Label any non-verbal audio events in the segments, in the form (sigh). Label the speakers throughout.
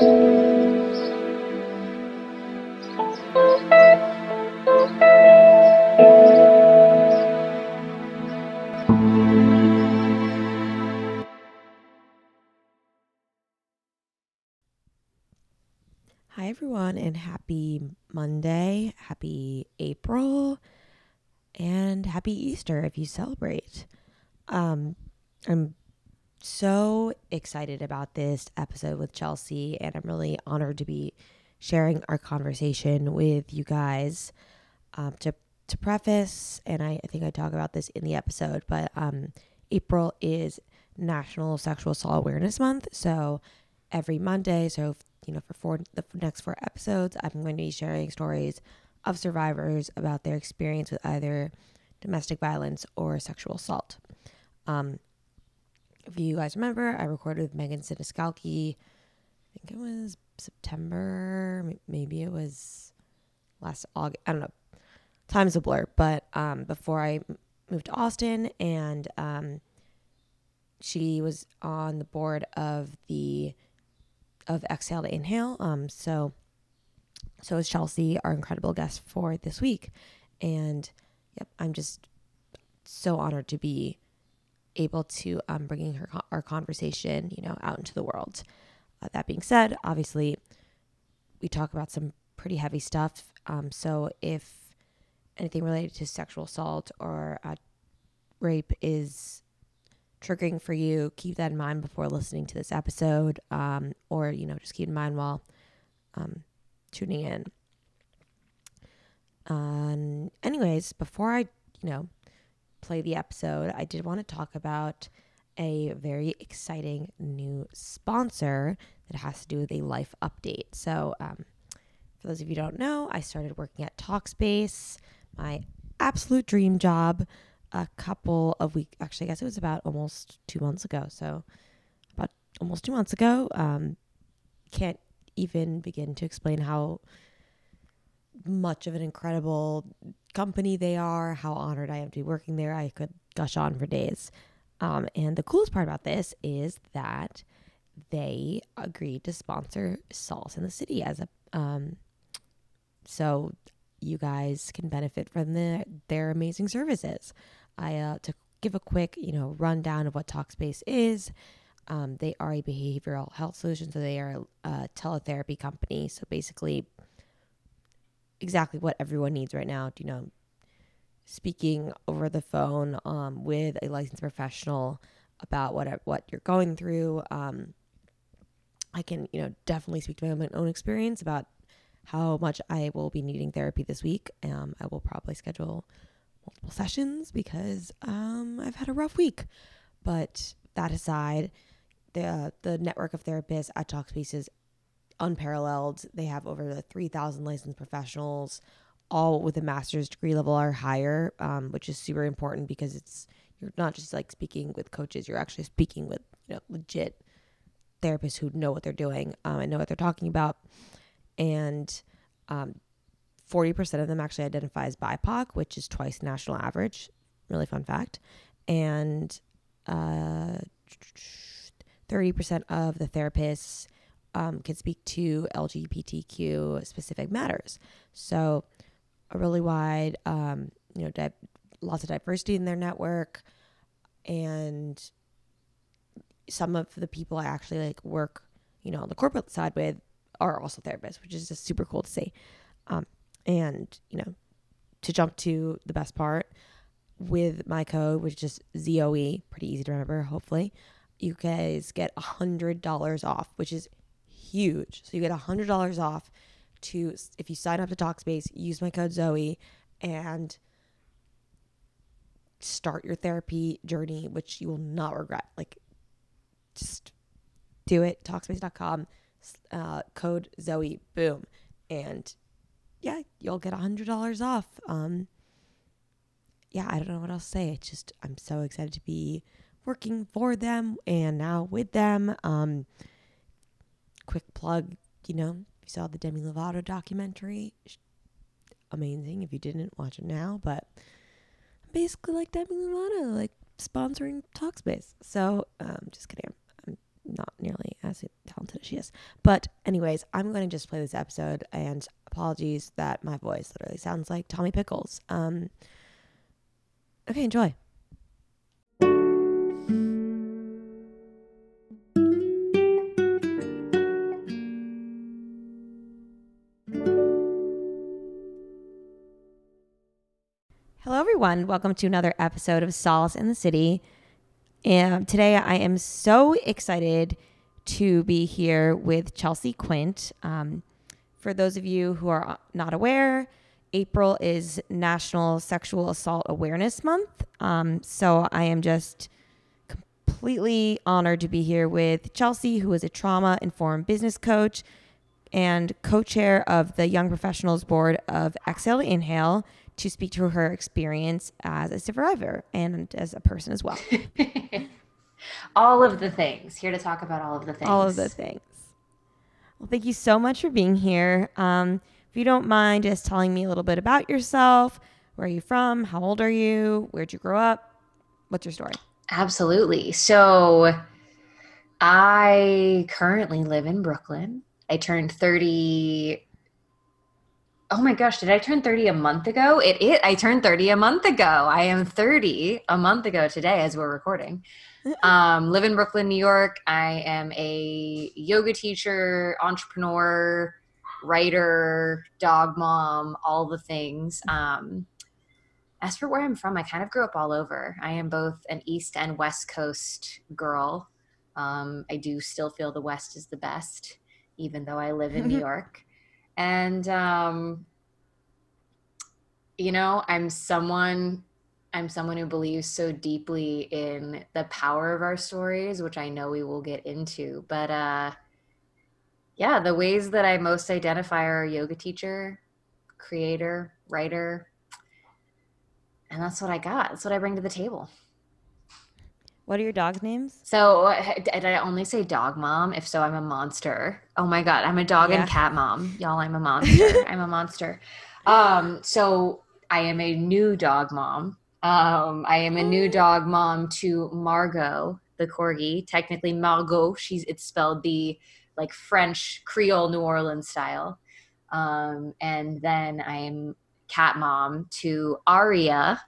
Speaker 1: Hi, everyone, and happy Monday, happy April, and happy Easter if you celebrate. Um, I'm so excited about this episode with Chelsea, and I'm really honored to be sharing our conversation with you guys. Um, to to preface, and I, I think I talk about this in the episode, but um, April is National Sexual Assault Awareness Month, so every Monday, so you know, for four the next four episodes, I'm going to be sharing stories of survivors about their experience with either domestic violence or sexual assault. Um, if you guys remember, I recorded with Megan Siniskalki. I think it was September, maybe it was last August. I don't know. Time's a blur, but um, before I moved to Austin, and um, she was on the board of the of Exhale to Inhale. Um, so so is Chelsea, our incredible guest for this week, and yep, I'm just so honored to be able to um, bringing her our conversation, you know, out into the world. Uh, that being said, obviously, we talk about some pretty heavy stuff. Um, so if anything related to sexual assault or uh, rape is triggering for you, keep that in mind before listening to this episode, um, or you know, just keep in mind while um, tuning in. Um, anyways, before I, you know, play the episode, I did want to talk about a very exciting new sponsor that has to do with a life update. So, um, for those of you don't know, I started working at Talkspace, my absolute dream job a couple of weeks, actually, I guess it was about almost two months ago. So, about almost two months ago. Um, can't even begin to explain how much of an incredible company they are, how honored I am to be working there. I could gush on for days. Um, and the coolest part about this is that they agreed to sponsor Solace in the City as a um, so you guys can benefit from the, their amazing services. I uh, to give a quick, you know, rundown of what Talkspace is. Um, they are a behavioral health solution, so they are a teletherapy company. So basically, exactly what everyone needs right now. You know, speaking over the phone um, with a licensed professional about what what you're going through. Um, I can, you know, definitely speak to my own experience about how much I will be needing therapy this week. Um, I will probably schedule multiple sessions because um, I've had a rough week. But that aside, the uh, the network of therapists at Talkspace is unparalleled. They have over 3,000 licensed professionals, all with a master's degree level or higher, um, which is super important because it's you're not just like speaking with coaches, you're actually speaking with you know legit therapists who know what they're doing um, and know what they're talking about. And um, 40% of them actually identify as BIPOC, which is twice the national average. Really fun fact. And uh, 30% of the therapists um, can speak to LGBTQ specific matters. So, a really wide, um, you know, di- lots of diversity in their network. And some of the people I actually like work, you know, on the corporate side with are also therapists, which is just super cool to see. Um, and, you know, to jump to the best part with my code, which is ZOE, pretty easy to remember, hopefully, you guys get a $100 off, which is huge. So you get a $100 off to, if you sign up to Talkspace, use my code Zoe and start your therapy journey, which you will not regret. Like, just do it. Talkspace.com, uh, code Zoe, boom. And yeah, you'll get a hundred dollars off. Um, yeah, I don't know what else to say. It's just I'm so excited to be working for them and now with them. Um, quick plug, you know, if you saw the Demi Lovato documentary. Amazing if you didn't watch it now, but basically like Demi Lovato, like sponsoring Talkspace. So, um, just kidding. I'm not nearly as talented
Speaker 2: as she is. But anyways, I'm going to just play this episode and apologies that my voice literally sounds like Tommy Pickles. Um Okay, enjoy. Everyone. Welcome to another episode of Solace in the City. And today I am so excited to be here with Chelsea Quint. Um, for those of you who are not aware, April is National Sexual Assault Awareness Month. Um, so I am just completely honored to be here with Chelsea, who is a trauma informed business coach and co chair of the Young Professionals Board of Exhale to Inhale to speak to her experience as a survivor and as a person as well. (laughs)
Speaker 3: all of the things. Here to talk about all of the things.
Speaker 2: All of the things. Well, thank you so much for being here. Um, if you don't mind just telling me a little bit about yourself, where are you from? How old are you? Where'd you grow up? What's your story?
Speaker 3: Absolutely. So, I currently live in Brooklyn. I turned 30 Oh my gosh, did I turn 30 a month ago? It it I turned 30 a month ago. I am 30 a month ago today as we're recording. Um, live in Brooklyn, New York. I am a yoga teacher, entrepreneur, writer, dog mom, all the things. Um, as for where I'm from, I kind of grew up all over. I am both an East and West Coast girl. Um, I do still feel the West is the best, even though I live in New (laughs) York. And, um, you know, I'm someone. I'm someone who believes so deeply in the power of our stories, which I know we will get into. But uh, yeah, the ways that I most identify are yoga teacher, creator, writer. And that's what I got. That's what I bring to the table.
Speaker 2: What are your dog's names?
Speaker 3: So, did I only say dog mom? If so, I'm a monster. Oh my God, I'm a dog yeah. and cat mom. Y'all, I'm a (laughs) monster. I'm a monster. Um, so, I am a new dog mom. Um, I am a new dog mom to Margot, the corgi. Technically, Margot. She's it's spelled the like French Creole New Orleans style. Um, and then I'm cat mom to Arya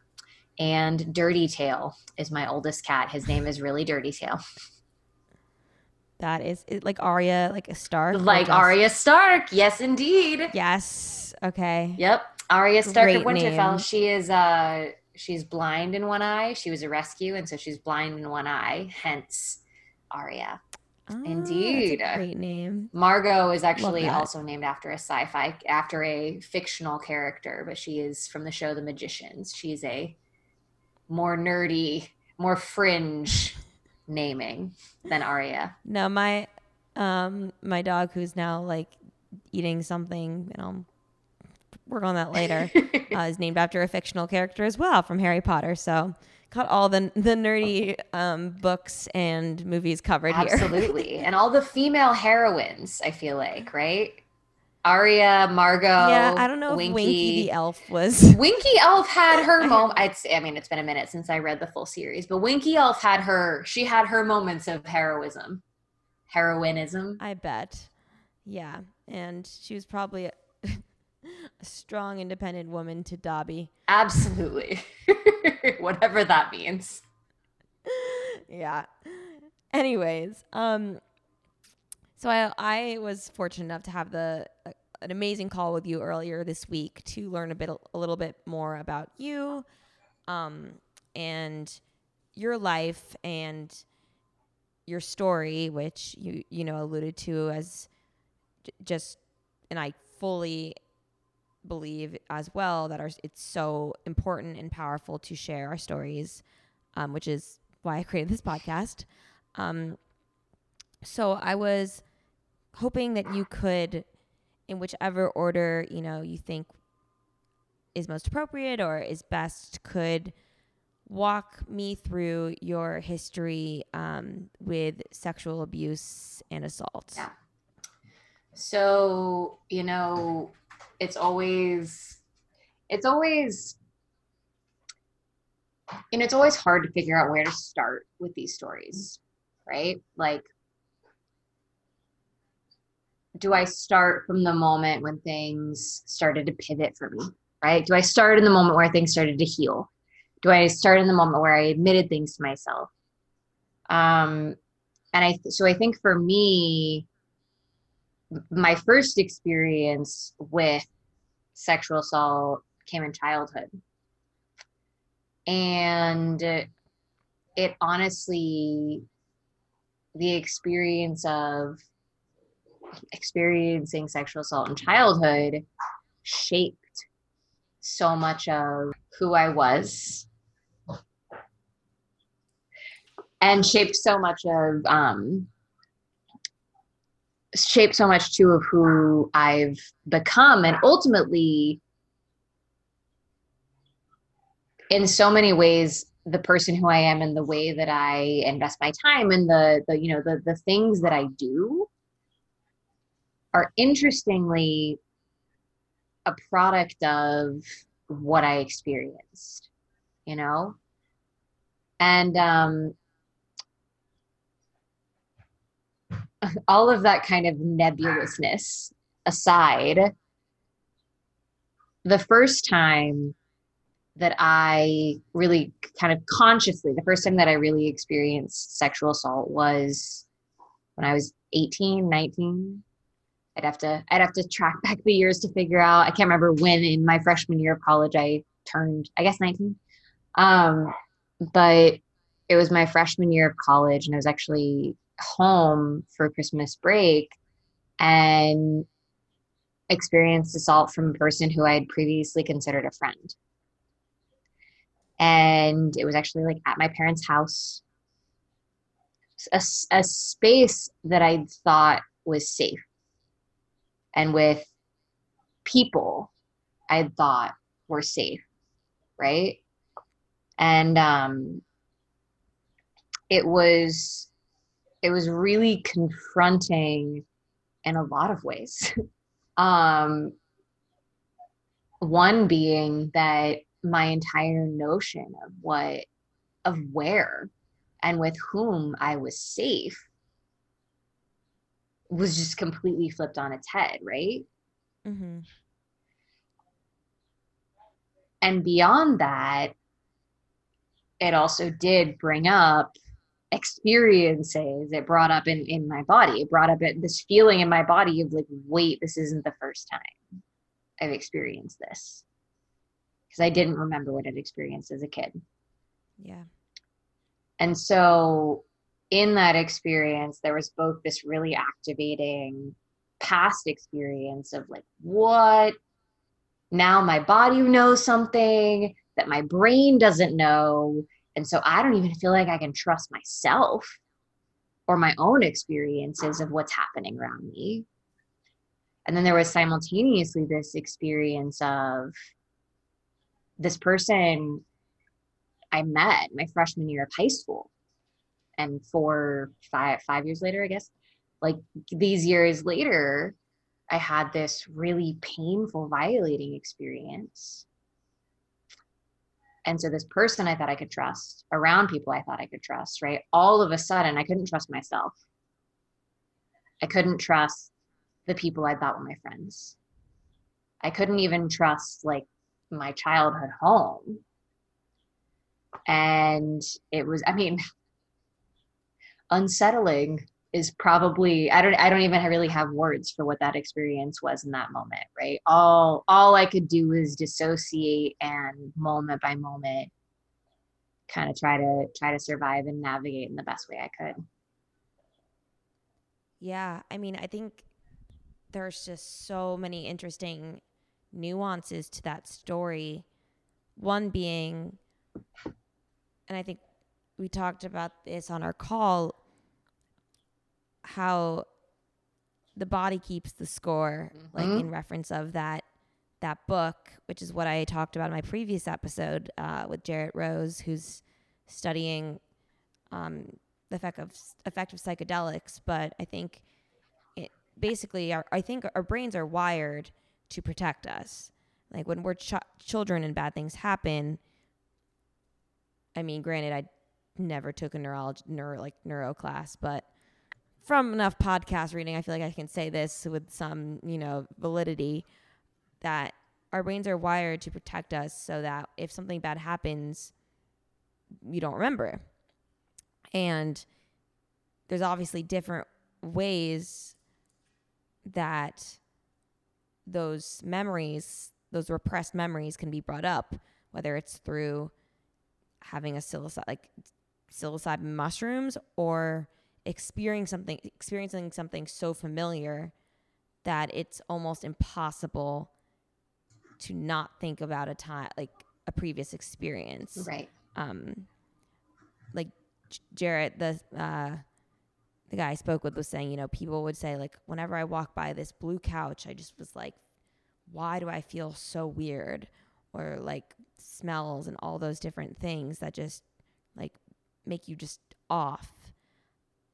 Speaker 3: and Dirty Tail is my oldest cat. His name is really Dirty Tail. (laughs)
Speaker 2: That is it, like Arya, like a Stark.
Speaker 3: Like Arya Stark. Yes, indeed.
Speaker 2: Yes. Okay.
Speaker 3: Yep. Arya Stark Great of Winterfell. Name. She is uh she's blind in one eye. She was a rescue, and so she's blind in one eye, hence Arya.
Speaker 2: Oh, Indeed. great name.
Speaker 3: Margot is actually also named after a sci-fi after a fictional character, but she is from the show The Magicians. She's a more nerdy, more fringe naming than Arya.
Speaker 2: No, my um my dog who's now like eating something, and I'll work on that later, (laughs) uh, is named after a fictional character as well from Harry Potter. So got all the the nerdy um, books and movies covered
Speaker 3: Absolutely.
Speaker 2: here. (laughs)
Speaker 3: Absolutely, and all the female heroines. I feel like right. Arya, Margot.
Speaker 2: Yeah, I don't know Winky. if Winky the elf was. (laughs)
Speaker 3: Winky Elf had her moment. I mean, it's been a minute since I read the full series, but Winky Elf had her. She had her moments of heroism, heroinism.
Speaker 2: I bet. Yeah, and she was probably a, (laughs) a strong, independent woman to Dobby.
Speaker 3: Absolutely. (laughs) whatever that means.
Speaker 2: yeah. Anyways, um, so I I was fortunate enough to have the uh, an amazing call with you earlier this week to learn a bit a little bit more about you, um, and your life and your story, which you you know alluded to as j- just, and I fully believe as well that our, it's so important and powerful to share our stories, um, which is why I created this podcast. Um, so I was hoping that you could, in whichever order you know you think is most appropriate or is best, could walk me through your history um, with sexual abuse and assault.
Speaker 3: Yeah. So, you know, it's always it's always and it's always hard to figure out where to start with these stories right like do I start from the moment when things started to pivot for me, right? Do I start in the moment where things started to heal? Do I start in the moment where I admitted things to myself? Um, and I, so I think for me, my first experience with sexual assault came in childhood. And it honestly, the experience of experiencing sexual assault in childhood shaped so much of who I was and shaped so much of um, shaped so much too of who I've become and ultimately in so many ways the person who I am and the way that I invest my time and the the you know the the things that I do are interestingly a product of what I experienced, you know? And um all of that kind of nebulousness aside, the first time that I really kind of consciously, the first time that I really experienced sexual assault was when I was 18, 19. I'd have to I'd have to track back the years to figure out. I can't remember when in my freshman year of college I turned, I guess 19. Um, but it was my freshman year of college and I was actually home for Christmas break and experienced assault from a person who I had previously considered a friend and it was actually like at my parents' house, a, a space that I thought was safe, and with people I thought were safe, right? And um, it was it was really confronting in a lot of ways. (laughs) um, one being that my entire notion of what of where and with whom I was safe was just completely flipped on its head, right? Mm-hmm. And beyond that, it also did bring up experiences it brought up in, in my body. It brought up this feeling in my body of like, wait, this isn't the first time I've experienced this because I didn't remember what I'd experienced as a kid.
Speaker 2: Yeah.
Speaker 3: And so in that experience, there was both this really activating past experience of like, what? Now my body knows something that my brain doesn't know. And so I don't even feel like I can trust myself or my own experiences of what's happening around me. And then there was simultaneously this experience of this person I met my freshman year of high school. And four, five, five years later, I guess, like these years later, I had this really painful, violating experience. And so, this person I thought I could trust, around people I thought I could trust, right? All of a sudden, I couldn't trust myself. I couldn't trust the people I thought were my friends. I couldn't even trust like my childhood home. And it was, I mean, unsettling is probably I don't I don't even really have words for what that experience was in that moment, right? All all I could do was dissociate and moment by moment kind of try to try to survive and navigate in the best way I could.
Speaker 2: Yeah, I mean, I think there's just so many interesting nuances to that story. One being, and I think we talked about this on our call, how the body keeps the score, mm-hmm. like in reference of that that book, which is what I talked about in my previous episode uh, with Jarrett Rose, who's studying um, the effect of effect of psychedelics. But I think it basically, our, I think our brains are wired to protect us. Like when we're ch- children and bad things happen. I mean, granted, I never took a neurology neuro like neuro class, but from enough podcast reading, I feel like I can say this with some, you know, validity that our brains are wired to protect us so that if something bad happens, you don't remember. And there's obviously different ways that those memories, those repressed memories can be brought up, whether it's through having a psilocybin like psilocybin mushrooms or experiencing something experiencing something so familiar that it's almost impossible to not think about a time like a previous experience.
Speaker 3: Right.
Speaker 2: Um like Jarrett the uh the guy I spoke with was saying, you know, people would say like whenever I walk by this blue couch, I just was like why do I feel so weird or like smells and all those different things that just like make you just off.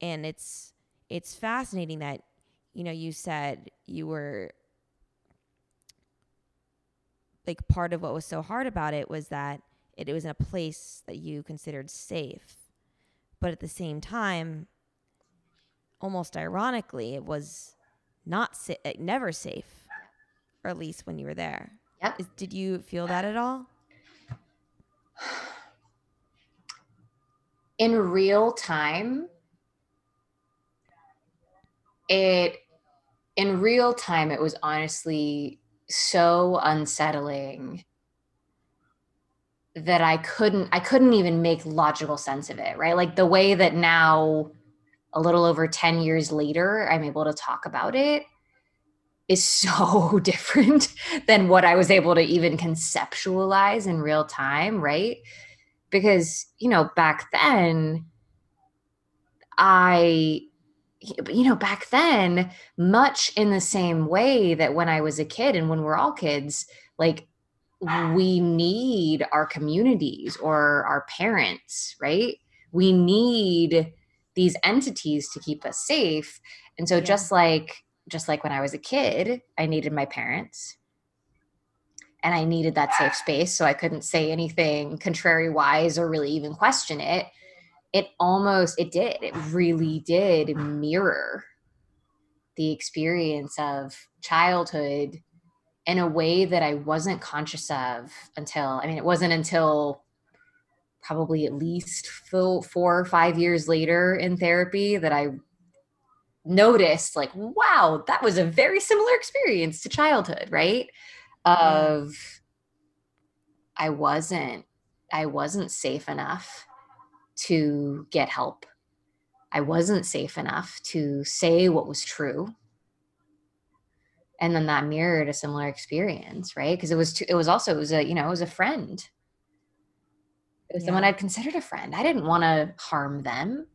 Speaker 2: And it's it's fascinating that you know you said you were like part of what was so hard about it was that it, it was in a place that you considered safe. But at the same time, almost ironically, it was not sa- eh, never safe, or at least when you were there.
Speaker 3: Yep.
Speaker 2: Is, did you feel that at all? (sighs)
Speaker 3: In real time, it in real time it was honestly so unsettling that I couldn't I couldn't even make logical sense of it, right? Like the way that now a little over 10 years later I'm able to talk about it is (laughs) so different than what I was able to even conceptualize in real time, right? Because, you know, back then I you know, back then, much in the same way that when I was a kid and when we're all kids, like we need our communities or our parents, right? We need these entities to keep us safe. And so yeah. just like just like when I was a kid, I needed my parents and I needed that safe space so I couldn't say anything contrary wise or really even question it. It almost it did. It really did mirror the experience of childhood in a way that I wasn't conscious of until I mean it wasn't until probably at least four or five years later in therapy that I noticed like wow that was a very similar experience to childhood right of i wasn't i wasn't safe enough to get help i wasn't safe enough to say what was true and then that mirrored a similar experience right because it was too, it was also it was a you know it was a friend it was yeah. someone i'd considered a friend i didn't want to harm them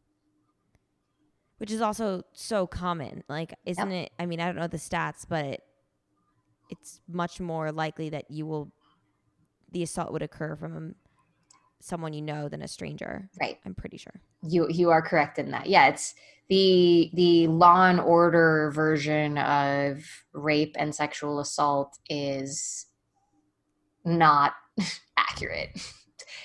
Speaker 2: which is also so common. Like, isn't yep. it? I mean, I don't know the stats, but it's much more likely that you will, the assault would occur from someone you know than a stranger.
Speaker 3: Right.
Speaker 2: I'm pretty sure.
Speaker 3: You you are correct in that. Yeah, it's the the law and order version of rape and sexual assault is not (laughs) accurate.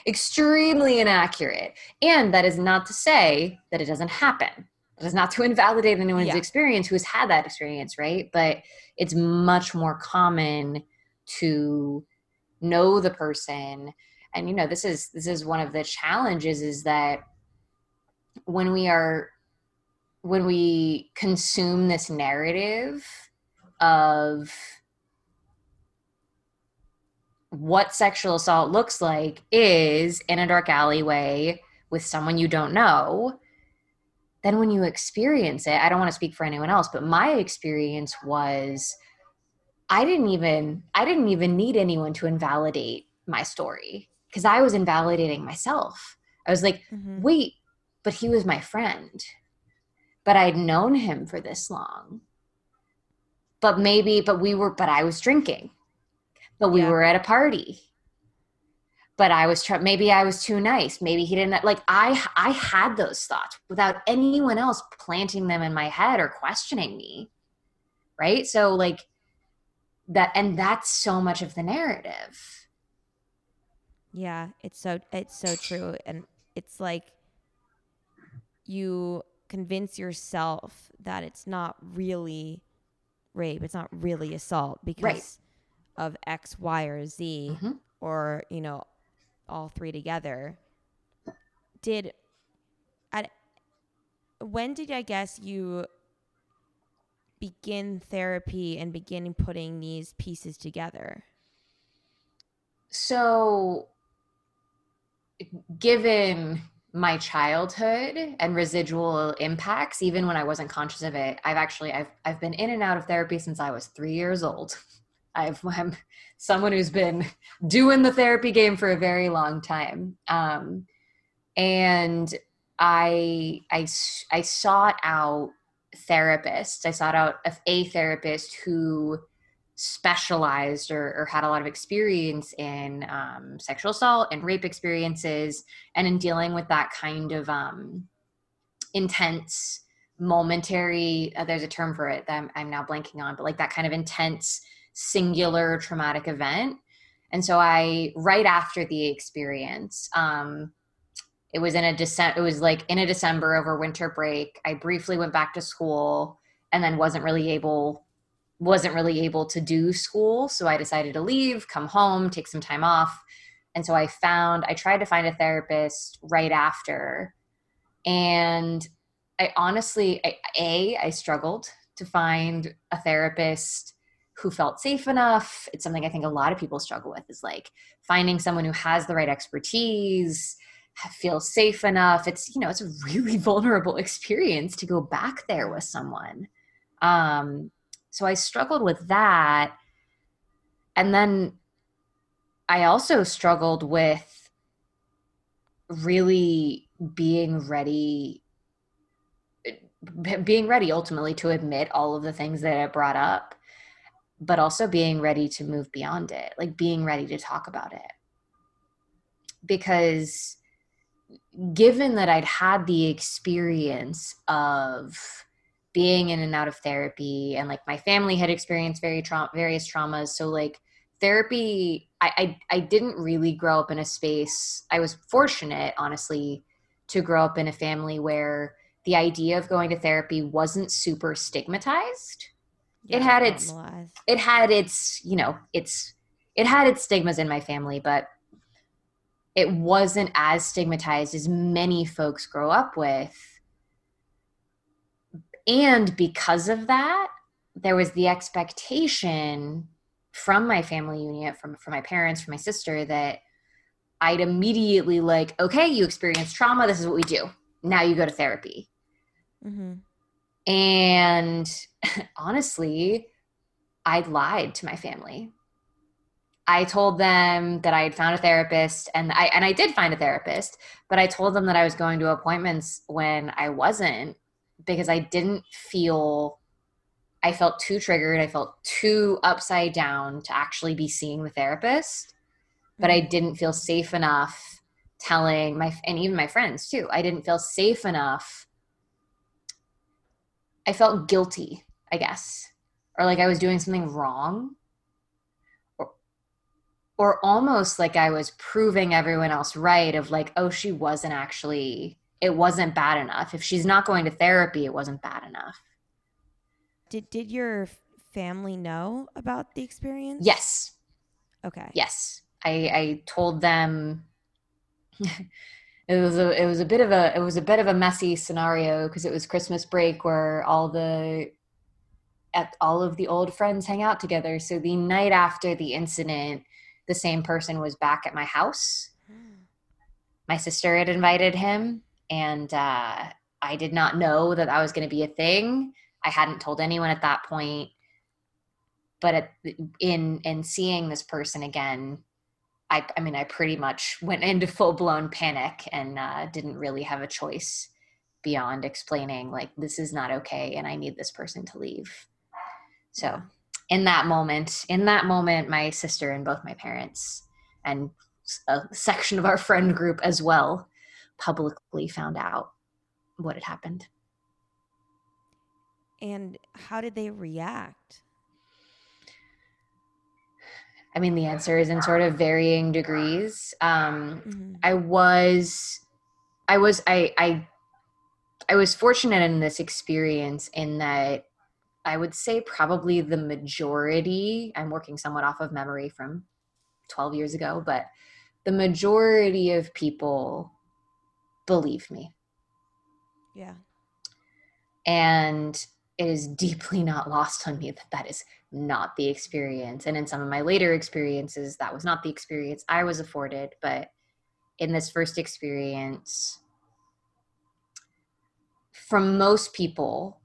Speaker 3: Extremely inaccurate. And that is not to say that it doesn't happen that is not to (laughs) invalidate anyone's yeah. experience who has had that experience, right? But it's much more common to know the person. And you know, this is this is one of the challenges is that when we are when we consume this narrative of what sexual assault looks like is in a dark alleyway with someone you don't know then when you experience it, I don't want to speak for anyone else, but my experience was I didn't even I didn't even need anyone to invalidate my story because I was invalidating myself. I was like, mm-hmm. "Wait, but he was my friend. But I'd known him for this long. But maybe but we were but I was drinking. But we yeah. were at a party but I was trying, maybe I was too nice. Maybe he didn't like, I, I had those thoughts without anyone else planting them in my head or questioning me. Right. So like that, and that's so much of the narrative.
Speaker 2: Yeah. It's so, it's so true. And it's like you convince yourself that it's not really rape, it's not really assault because
Speaker 3: Right.
Speaker 2: of X, Y, or Z,
Speaker 3: Mhm.
Speaker 2: or you know, all three together. Did at when did I guess you begin therapy and begin putting these pieces together?
Speaker 3: So, given my childhood and residual impacts, even when I wasn't conscious of it, I've actually I've I've been in and out of therapy since I was three years old. (laughs) I've I'm someone who's been doing the therapy game for a very long time, um, and i sought out therapists. I sought out a therapist who specialized or, or had a lot of experience in um, sexual assault and rape experiences and in dealing with that kind of um, intense momentary uh, there's a term for it that I'm, I'm now blanking on but like that kind of intense singular traumatic event. And so i right after the experience um, it was in a december it was like in a december over winter break i briefly went back to school and then wasn't really able wasn't really able to do school so i decided to leave come home take some time off. And so i found i tried to find a therapist right after. And i honestly I, a i struggled to find a therapist who felt safe enough. It's something i think a lot of people struggle with is like finding someone who has the right expertise feels safe enough. It's you know it's a really (laughs) vulnerable experience to go back there with someone. Um so I struggled with that. And then I also struggled with really being ready being ready ultimately to admit all of the things that I brought up, but also being ready to move beyond it, like being ready to talk about it. Because given that I'd had the experience of being in and out of therapy and like my family had experienced very tra- various traumas. So like therapy I, I i didn't really grow up in a space i was fortunate honestly to grow up in a family where the idea of going to therapy wasn't super stigmatized. It had its-
Speaker 2: normalized.
Speaker 3: it had its you know its it had its stigmas in my family but it wasn't as stigmatized as many folks grow up with and because of that there was the expectation from my family unit from from my parents from my sister that i'd immediately like okay you experienced trauma this is what we do now you go to therapy
Speaker 2: mm-hmm.
Speaker 3: and (laughs) honestly, I lied to my family. I told them that I had found a therapist and I and I did find a therapist, but I told them that I was going to appointments when I wasn't because I didn't feel I felt too triggered, I felt too upside down to actually be seeing the therapist, but I mm-hmm. didn't feel safe enough telling my and even my friends too. I didn't feel safe enough I felt guilty, I guess, or like I was doing something wrong, or, or almost like I was proving everyone else right of like, oh, she wasn't actually, it wasn't bad enough. If she's not going to therapy, it wasn't bad enough.
Speaker 2: Did did your family know about the experience?
Speaker 3: Yes,
Speaker 2: Okay.
Speaker 3: yes. I, I told them (laughs) it was a it was a bit of a it was a bit of a messy scenario because it was Christmas break where all the at all of the old friends hang out together. So the night after the incident, the same person was back at my house. Mm. My sister had invited him, and uh, I did not know that that was going to be a thing. I hadn't told anyone at that point. But at, in in seeing this person again, I, I mean, I pretty much went into full blown panic and uh, didn't really have a choice beyond explaining, like, this is not okay and I need this person to leave. So, in that moment, in that moment, my sister and both my parents and a section of our friend group as well publicly found out what had happened.
Speaker 2: And how did they react?
Speaker 3: I mean, the answer is in sort of varying degrees. Um,
Speaker 2: Mhm.
Speaker 3: I was, I was, I, I, I was fortunate in this experience in that I would say probably the majority, I'm working somewhat off of memory from 12 years ago, but the majority of people believe me.
Speaker 2: Yeah.
Speaker 3: And it is deeply not lost on me that that is not the experience. And in some of my later experiences, that was not the experience I was afforded. But in this first experience, from most people,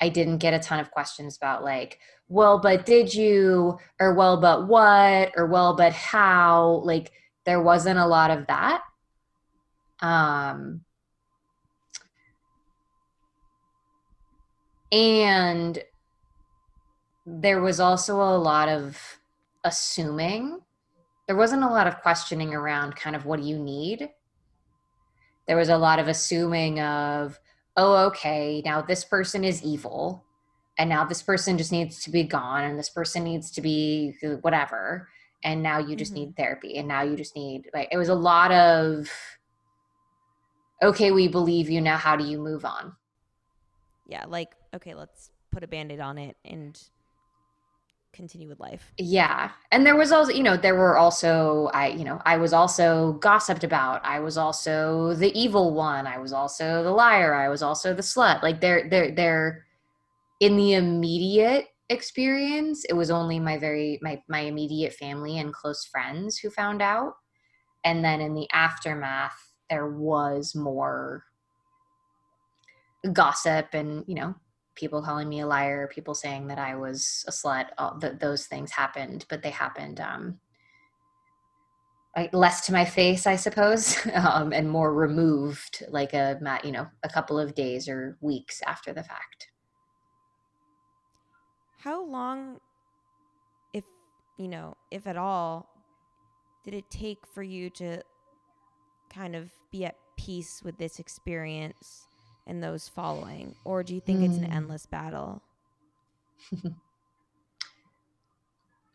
Speaker 3: I didn't get a ton of questions about, like, well, but did you, or well, but what, or well, but how. Like, there wasn't a lot of that. Um, and there was also a lot of assuming there wasn't a lot of questioning around kind of what do you need there was a lot of assuming of oh okay now this person is evil and now this person just needs to be gone and this person needs to be whatever and now you just mm-hmm. need therapy and now you just need like it was a lot of okay we believe you now how do you move on
Speaker 2: yeah like okay let's put a band-aid on it and continue with life.
Speaker 3: Yeah. And there was also, you know, there were also I, you know, I was also gossiped about. I was also the evil one. I was also the liar. I was also the slut. Like they're they're they're in the immediate experience, it was only my very my my immediate family and close friends who found out. And then in the aftermath, there was more gossip and, you know, people calling me a liar, people saying that I was a slut. All, th- those things happened, but they happened um, like less to my face, I suppose, (laughs) um, and more removed, like a you know a couple of days or weeks after the fact.
Speaker 2: How long, if you know, if at all, did it take for you to kind of be at peace with this experience? and those following? Or do you think mm. it's an hmm. endless battle? (laughs)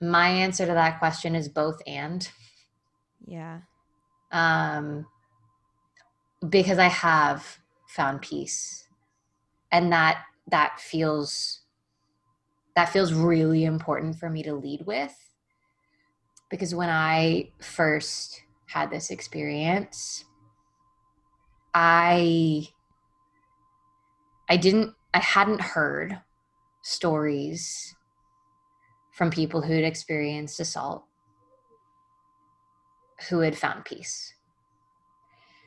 Speaker 3: My answer to that question is both and.
Speaker 2: Yeah.
Speaker 3: Um because I have found peace. And that that feels that feels really important for me to lead with because when I first had this experience, I I didn't, I hadn't heard stories from people who had experienced assault who had found peace.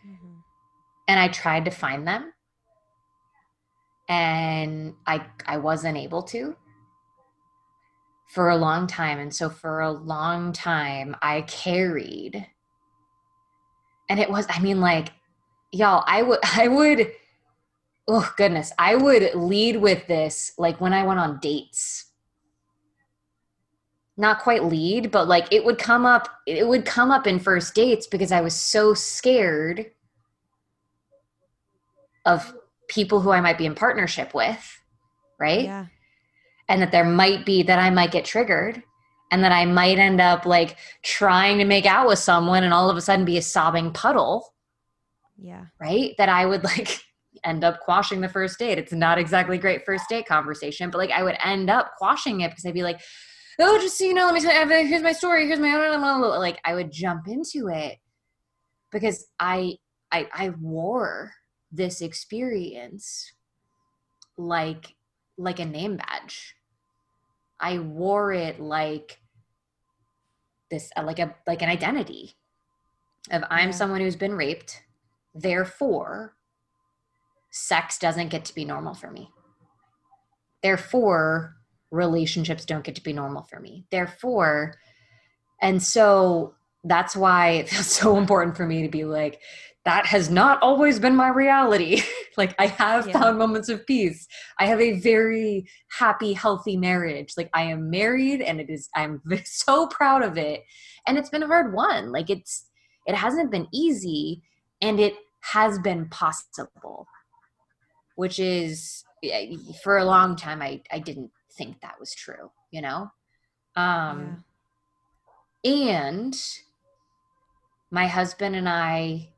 Speaker 3: Mm-hmm. And I tried to find them and I I wasn't able to for a long time and so for a long time I carried and it was I mean like y'all I would (laughs) I would oh goodness. I would lead with this like when i went on dates. Not quite lead but like it would come up it would come up in first dates because i was so scared of people who i might be in partnership with right?
Speaker 2: Yeah.
Speaker 3: And that there might be that i might get triggered and that i might end up like trying to make out with someone and all of a sudden be a sobbing puddle
Speaker 2: yeah
Speaker 3: right that i would like (laughs) end up quashing the first date. It's not exactly great first date conversation, but like I would end up quashing it because I'd be like, oh, just so you know, let me tell you, here's my story, here's my like I would jump into it because I I I wore this experience like like a name badge. I wore it like this uh, like a like an identity of I'm someone who's been raped. Therefore, sex doesn't get to be normal for me. Therefore, relationships don't get to be normal for me. Therefore, and so that's why it (laughs) feels so important for me to be like, that has not always been my reality. (laughs) like, I have yeah. found moments of peace. I have a very happy, healthy marriage. Like, I am married and it is, I'm (laughs) so proud of it. And it's been a hard one. Like, it's, it hasn't been easy and it has been possible which is for a long time I, I didn't think that was true, you know? Um, yeah. and my husband and I,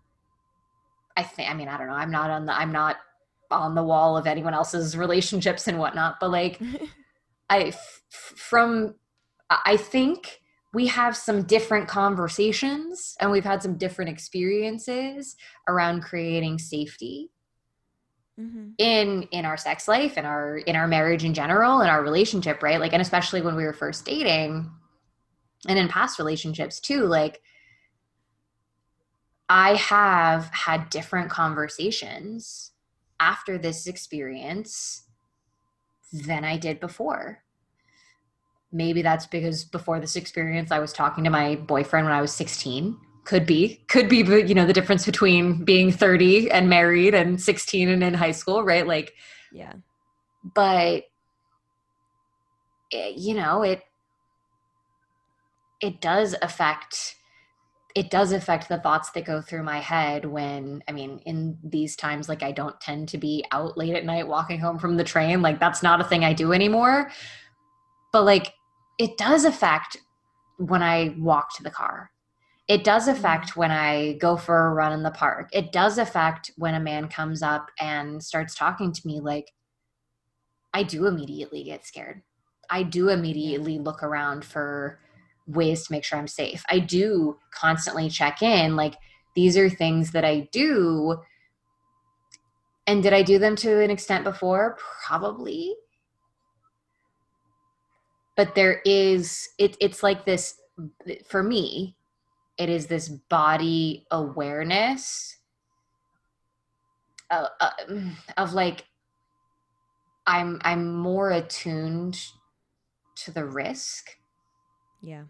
Speaker 3: I think, I mean, I don't know. I'm not on the, I'm not on the wall of anyone else's relationships and whatnot but like (laughs) i f- from i think we have some different conversations and we've had some different experiences around creating safety mm-hmm. in in our sex life in our in our marriage in general in our relationship right like and especially when we were first dating and in past relationships too like i have had different conversations after this experience than i did before. Maybe that's because before this experience i was talking to my boyfriend when i was 16 could be could be you know the difference between being 30 and married and 16 and in high school right? Like
Speaker 2: yeah.
Speaker 3: but it, you know it it does affect it does affect the thoughts that go through my head when i mean in these times like i don't tend to be out late at night walking home from the train like that's not a thing i do anymore but like it does affect when i walk to the car it does mm-hmm. affect when I go for a run in the park. It does affect when a man comes up and starts talking to me. Like, I do immediately get scared. I do immediately look around for ways to make sure I'm safe. I do constantly check in. Like, these are things that I do. And did I do them to an extent before? Probably. But there is, it, it's like this for me it is this body awareness of, uh, of like i'm i'm more attuned to the risk
Speaker 2: yeah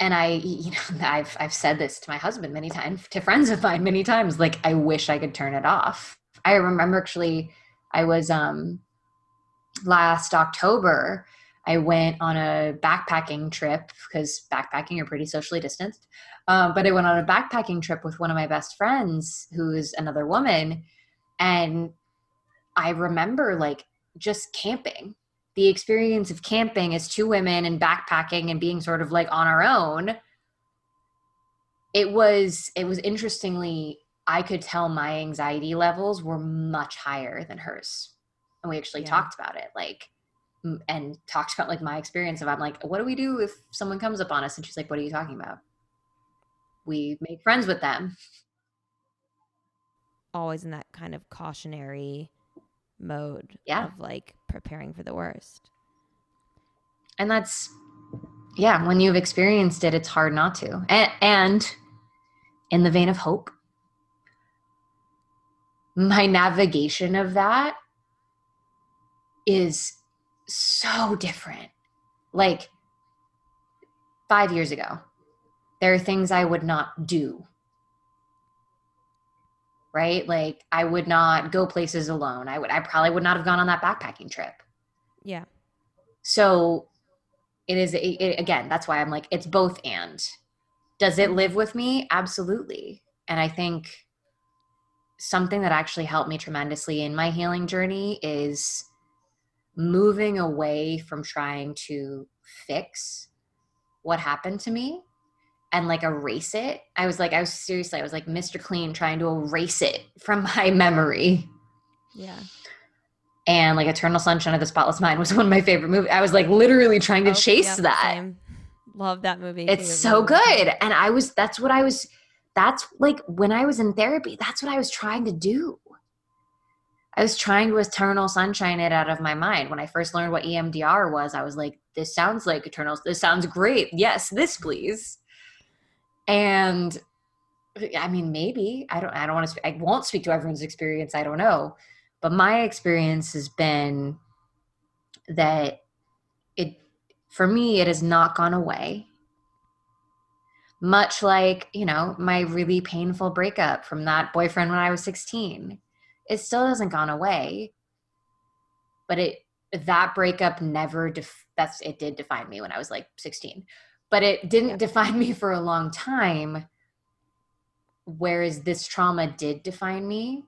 Speaker 3: and i you know (laughs) i've i've said this to my husband many times to friends of mine many times like i wish i could turn it off i remember actually i was um last october I went on a backpacking trip because backpacking are pretty socially distanced. Um, but I went on a backpacking trip with one of my best friends, who is another woman. And I remember like just camping, the experience of camping as two women and backpacking and being sort of like on our own. It was, it was interestingly, I could tell my anxiety levels were much higher than hers. And we actually yeah. talked about it. Like, and talked about like my experience of I'm like, what do we do if someone comes up on us? And she's like, what are you talking about? We make friends with them.
Speaker 2: Always in that kind of cautionary mode
Speaker 3: yeah.
Speaker 2: of like preparing for the worst.
Speaker 3: And that's yeah, when you've experienced it, it's hard not to. And, and in the vein of hope, my navigation of that is so different. Like five years ago, there are things I would not do. Right? Like I would not go places alone. I would I probably would not have gone on that backpacking trip.
Speaker 2: Yeah.
Speaker 3: So it is it, it, again, that's why I'm like it's both and. Does it mm-hmm. live with me? Absolutely. And I think something that actually helped me tremendously in my healing journey is moving away from trying to fix what happened to me and like erase it. I was like, I was seriously, I was like Mr. Clean trying to erase it from (laughs) my memory.
Speaker 2: Yeah.
Speaker 3: And like Eternal Sunshine of the Spotless Mind was (laughs) one of my favorite movies. I was like literally trying to oh, chase that. Same.
Speaker 2: Love that movie.
Speaker 3: It's so movie. good. And I was, that's what I was, that's like when I was in therapy, that's what I was trying to do. I was trying to eternal sunshine it out of my mind. When I first learned what EMDR was, I was like, this sounds like eternal. This sounds great. Yes, this please. And I mean, maybe I don't. I don't want to. I won't speak to everyone's experience. I don't know, but my experience has been that it, for me, it has not gone away. Much like you know my really painful breakup from that boyfriend when I was sixteen it still hasn't gone away but it that breakup never def- that's it did define me when i was like 16 but it didn't yeah. define me for a long time whereas this trauma did define me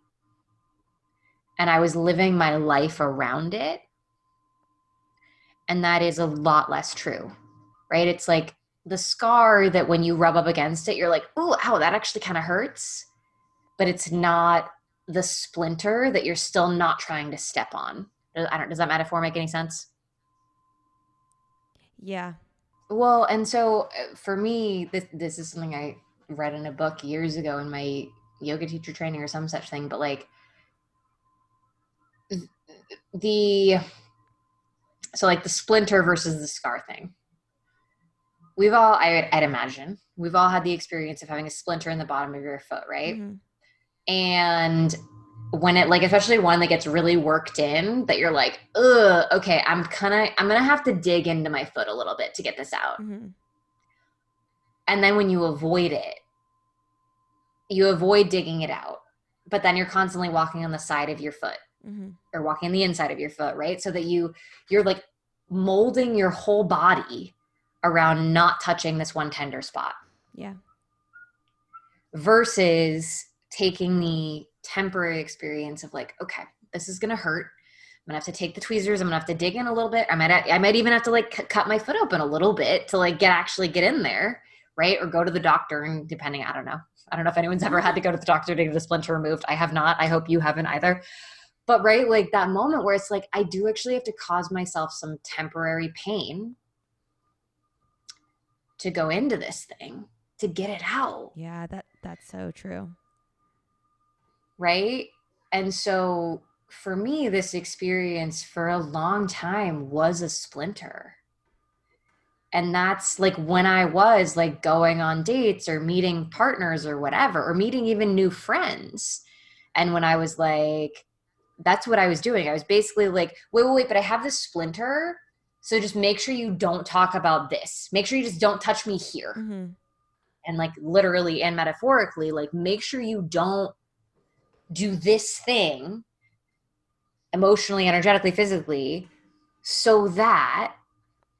Speaker 3: and i was living my life around it and that is a lot less true right it's like the scar that when you rub up against it you're like oh ow that actually kind of hurts but it's not the splinter that you're still not trying to step on. I don't does that metaphor make any sense?
Speaker 2: Yeah.
Speaker 3: Well, and so uh, for me, this this is something I read in a book years ago in my yoga teacher training or some such thing, but like the so like the splinter versus the scar thing. We've all, I, would imagine, we've all had the experience of having a splinter in the bottom of your foot, right? Mm-hmm. And when it like especially one that gets really worked in that you're like ugh okay i'm kind of i'm gonna have to dig into my foot a little bit to get this out mm-hmm. and then when you avoid it you avoid digging it out but then you're constantly walking on the side of your foot mm-hmm. or walking on the inside of your foot right so that you you're like molding your whole body around not touching this one tender spot
Speaker 2: yeah
Speaker 3: versus taking the temporary experience of like, okay, this is gonna hurt. I'm gonna have to take the tweezers. I'm gonna have to dig in a little bit. I might, I might even have to like c- cut my foot open a little bit to like get actually get in there, right? Or go to the doctor and depending, I don't know. I don't know if anyone's (laughs) ever had to go to the doctor to get a splinter removed. I have not. I hope you haven't either. But right, like that moment where it's like I do actually have to cause myself some temporary pain to go into this thing to get it out.
Speaker 2: Yeah, that that's so true
Speaker 3: right? And so for me, this experience for a long time was a splinter. And that's like when I was like going on dates or meeting partners or whatever, or meeting even new friends. And when I was like, that's what I was doing. I was basically like, wait, wait, wait, but I have this splinter. So just make sure you don't talk about this. Make sure you just don't touch me here. Mm-hmm. And like literally and metaphorically, like make sure you don't do this thing emotionally, energetically, physically, so that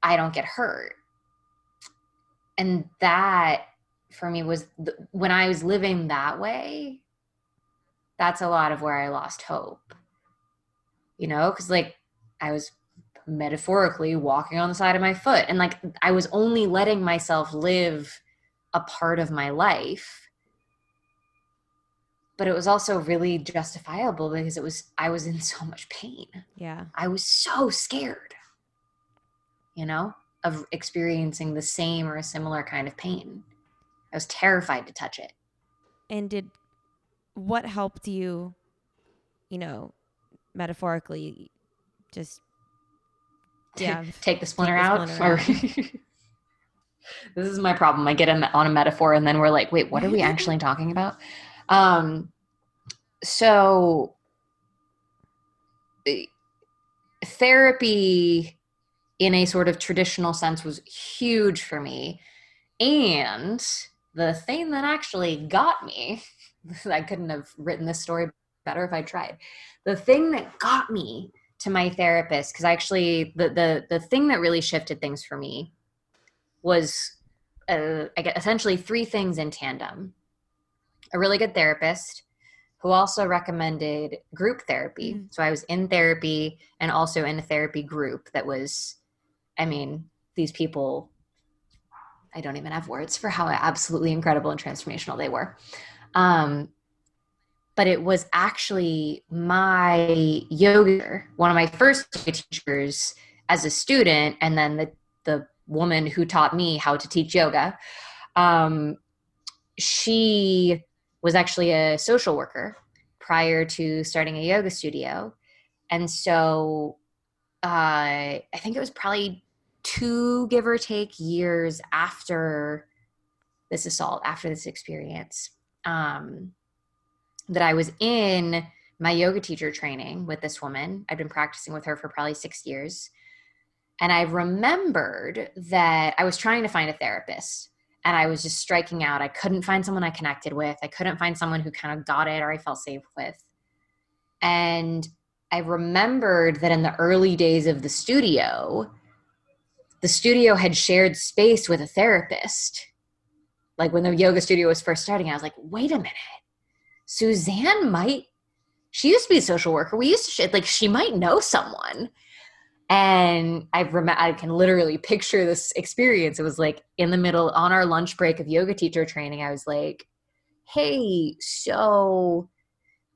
Speaker 3: I don't get hurt. And that for me was the, when I was living that way, that's a lot of where I lost hope. You know, because like I was metaphorically walking on the side of my foot, and like I was only letting myself live a part of my life but it was also really justifiable because it was I was in so much pain.
Speaker 2: Yeah.
Speaker 3: I was so scared. You know, of experiencing the same or a similar kind of pain. I was terrified to touch it.
Speaker 2: And did what helped you, you know, metaphorically just (laughs)
Speaker 3: yeah, take the splinter take the out splinter or (laughs) this is my problem. I get on a metaphor and then we're like, wait, what are we (laughs) actually talking about? Um, so eh, therapy in a sort of traditional sense was huge for me. And the thing that actually got me, (laughs) I couldn't have written this story better if I tried. The thing that got me to my therapist, because actually the, the the thing that really shifted things for me was uh, I get essentially three things in tandem a really good therapist who also recommended group therapy. Mm-hmm. So I was in therapy and also in a therapy group that was, I mean, these people, I don't even have words for how absolutely incredible and transformational they were. Um, but it was actually my yoga, one of my first teachers as a student, and then the, the woman who taught me how to teach yoga. Um, she was actually a social worker prior to starting a yoga studio. And so uh, I think it was probably two, give or take, years after this assault, after this experience, um, that I was in my yoga teacher training with this woman. I'd been practicing with her for probably six years. And I remembered that I was trying to find a therapist and I was just striking out. I couldn't find someone I connected with. I couldn't find someone who kind of got it or I felt safe with. And I remembered that in the early days of the studio, the studio had shared space with a therapist. Like when the yoga studio was first starting, I was like, wait a minute. Suzanne might, she used to be a social worker. We used to, like, she might know someone and I rem- I can literally picture this experience. It was like in the middle on our lunch break of yoga teacher training. I was like, "Hey, so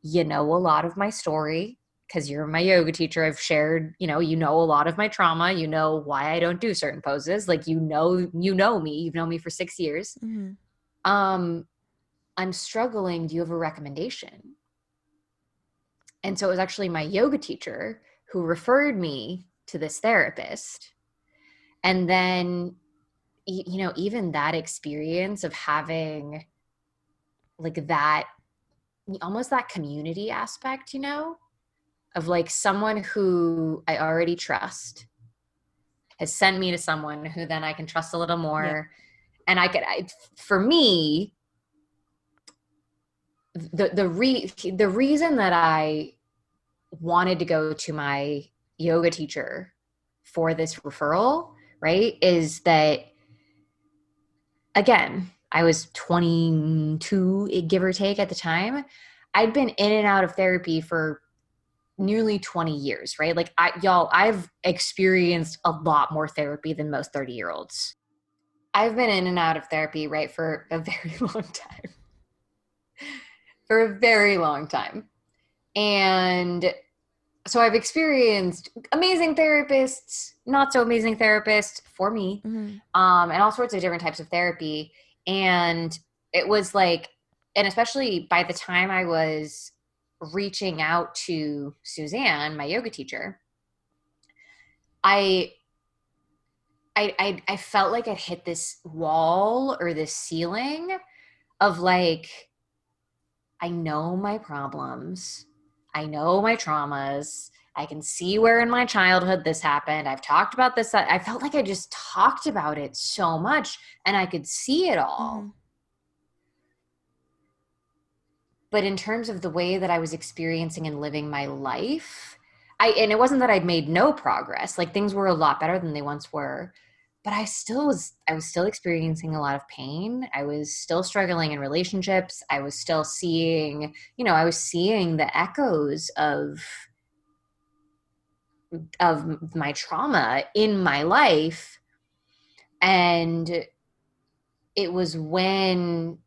Speaker 3: you know a lot of my story because you're my yoga teacher. I've shared, you know, you know a lot of my trauma. You know why I don't do certain poses. Like you know, you know me. You've known me for six years. Mm-hmm. Um, I'm struggling. Do you have a recommendation? And so it was actually my yoga teacher who referred me to this therapist. And then, you know, even that experience of having like that, almost that community aspect, you know, of like someone who I already trust has sent me to someone who then I can trust a little more. Yeah. And I could, I, for me, the the re the reason that I wanted to go to my yoga teacher for this referral, right, is that again, I was 22, give or take at the time. I'd been in and out of therapy for nearly 20 years, right? Like I y'all, I've experienced a lot more therapy than most 30 year olds. I've been in and out of therapy, right, for a (laughs) very long time. for a very long time. And so I've experienced amazing therapists, not so amazing therapists for me, mm-hmm. um, and all sorts of different types of therapy. And it was like, and especially by the time I was reaching out to Suzanne, my yoga teacher, I, I, I, I felt like I'd hit this wall or this ceiling of like, I know my problems. I know my traumas. I can see where in my childhood this happened. I've talked about this. I felt like I just talked about it so much and I could see it all. Mm-hmm. But in terms of the way that I was experiencing and living my life, I and it wasn't that I'd made no progress. Like things were a lot better than they once were, but I still was I was still experiencing a lot of pain. I was still struggling in relationships. I was still seeing, you know, I was seeing the echoes of of my trauma in my life and it was when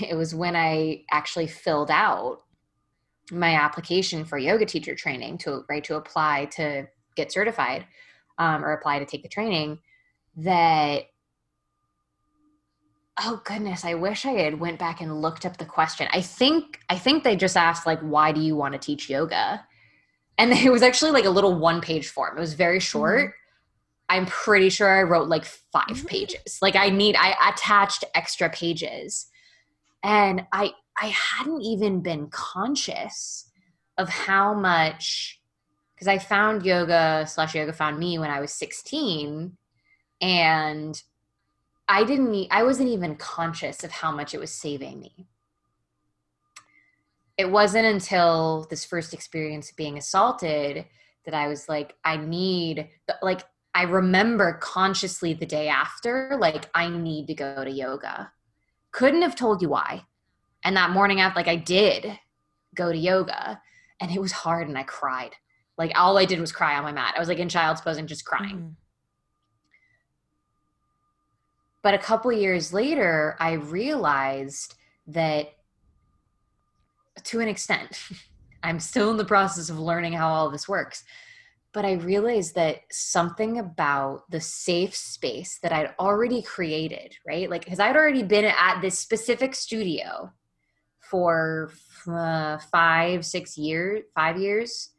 Speaker 3: it was when I actually filled out my application for yoga teacher training to right to apply to get certified um, or apply to take the training that oh goodness i wish i had went back and looked up the question. I think i think they just asked like why do you want to teach yoga? And (laughs) it was actually like a little one page form. It was very short. Mm-hmm. i'm pretty sure i wrote like 5 mm-hmm. pages. Like i need i attached extra pages. And i i hadn't even been conscious of how much because i found yoga slash yoga found me when i was 16 and i didn't i wasn't even conscious of how much it was saving me. It wasn't until this first experience of being assaulted that i was like i need like i remember consciously the day after like i need to go to yoga. Couldn't have told you why. And that morning after like i did go to yoga and it was hard and i cried. Like all i did was cry on my mat. I was like in child's pose and just crying. Mm-hmm but a couple years later, I realized that to an extent, (laughs) I'm still in the process of learning how all this works. But I realized that something about the safe space that I'd already created, right? Like, because I'd already been at this specific studio for uh, five, six years, five years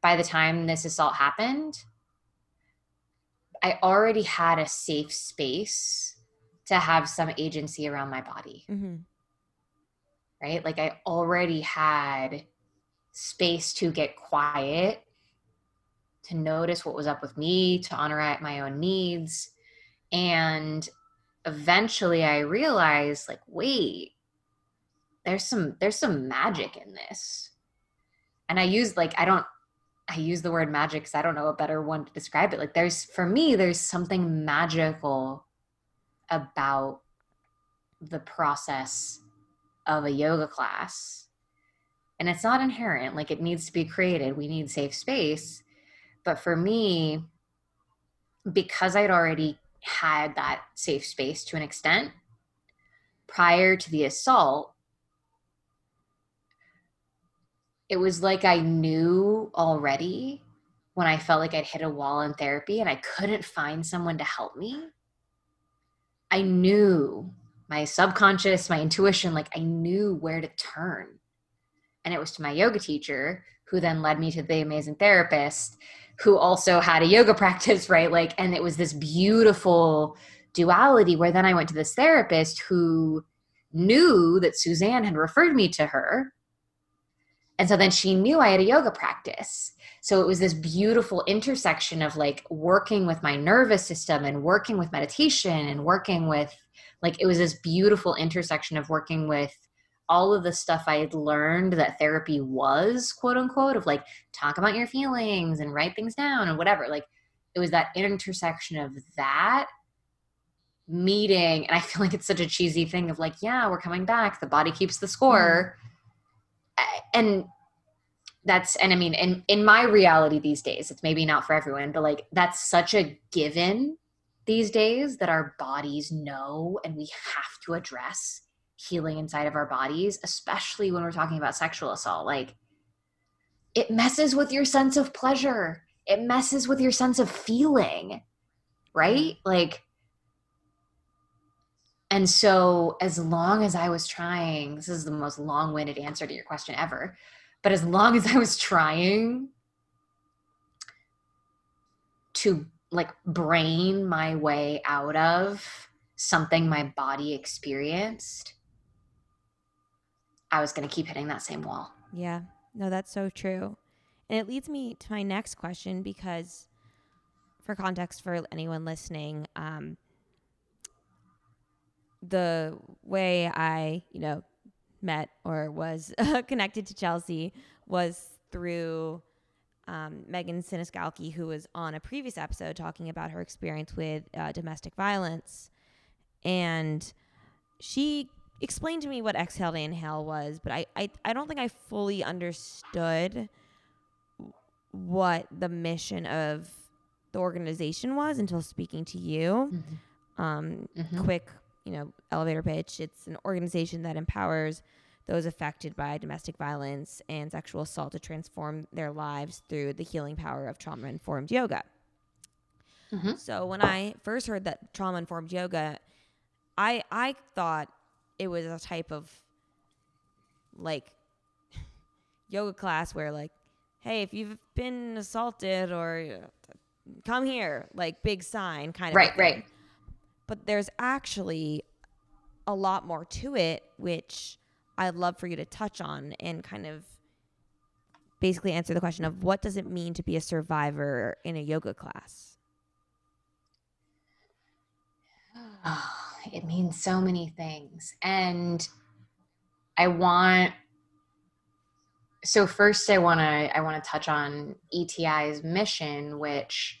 Speaker 3: by the time this assault happened. I already had a safe space to have some agency around my body. Mm-hmm. Right? Like I already had space to get quiet, to notice what was up with me, to honor my own needs. And eventually I realized like, wait, there's some there's some magic in this. And I used like I don't I use the word magic because I don't know a better one to describe it. Like there's for me, there's something magical about the process of a yoga class. And it's not inherent, like it needs to be created. We need safe space. But for me, because I'd already had that safe space to an extent prior to the assault, it was like I knew already when I felt like I'd hit a wall in therapy and I couldn't find someone to help me. I knew my subconscious, my intuition, like I knew where to turn. And it was to my yoga teacher who then led me to the amazing therapist who also had a yoga (laughs) practice, right? Like, and it was this beautiful duality where then I went to this therapist who knew that Suzanne had referred me to her. And so then she knew I had a yoga practice. So it was this beautiful intersection of like working with my nervous system and working with meditation and working with like it was this beautiful intersection of working with all of the stuff I had learned that therapy was, quote unquote, of like talk about your feelings and write things down and whatever. Like it was that intersection of that meeting. And I feel like it's such a cheesy thing of like, yeah, we're coming back. The body keeps the score. Mm. And that's and I mean in in my reality these days, it's maybe not for everyone, but like that's such a given these days that our bodies know and we have to address healing inside of our bodies, especially when we're talking about sexual assault. Like it messes with your sense of pleasure. It messes with your sense of feeling, right? Mm-hmm. Like and so as long as I was trying, this is the most long-winded answer to your question ever but as long as I was trying to like brain my way out of something my body experienced, I was going to keep hitting that same wall.
Speaker 2: Yeah. No, that's so true. And it leads me to my next question because, for context for anyone listening, um, the way I, you know, met or was (laughs) connected to Chelsea was through um, Megan Siniskalki, who was on a previous episode talking about her experience with uh, domestic violence. And she explained to me what exhale to inhale was, but I, I, I don't think I fully understood what the mission of the organization was until speaking to you. Mm-hmm. Um, mm-hmm. Quick you know, elevator pitch. It's an organization that empowers those affected by domestic violence and sexual assault to transform their lives through the healing power of trauma informed yoga. Mm-hmm. So when I first heard that trauma informed yoga, I I thought it was a type of like (laughs) yoga class where like, hey, if you've been assaulted or come here, like big sign kind of
Speaker 3: right, right
Speaker 2: but there's actually a lot more to it, which I'd love for you to touch on and kind of basically answer the question of what does it mean to be a survivor in a yoga class?
Speaker 3: Oh, (sighs) it means so many things. And I want so first I want to I want to touch on ETI's mission which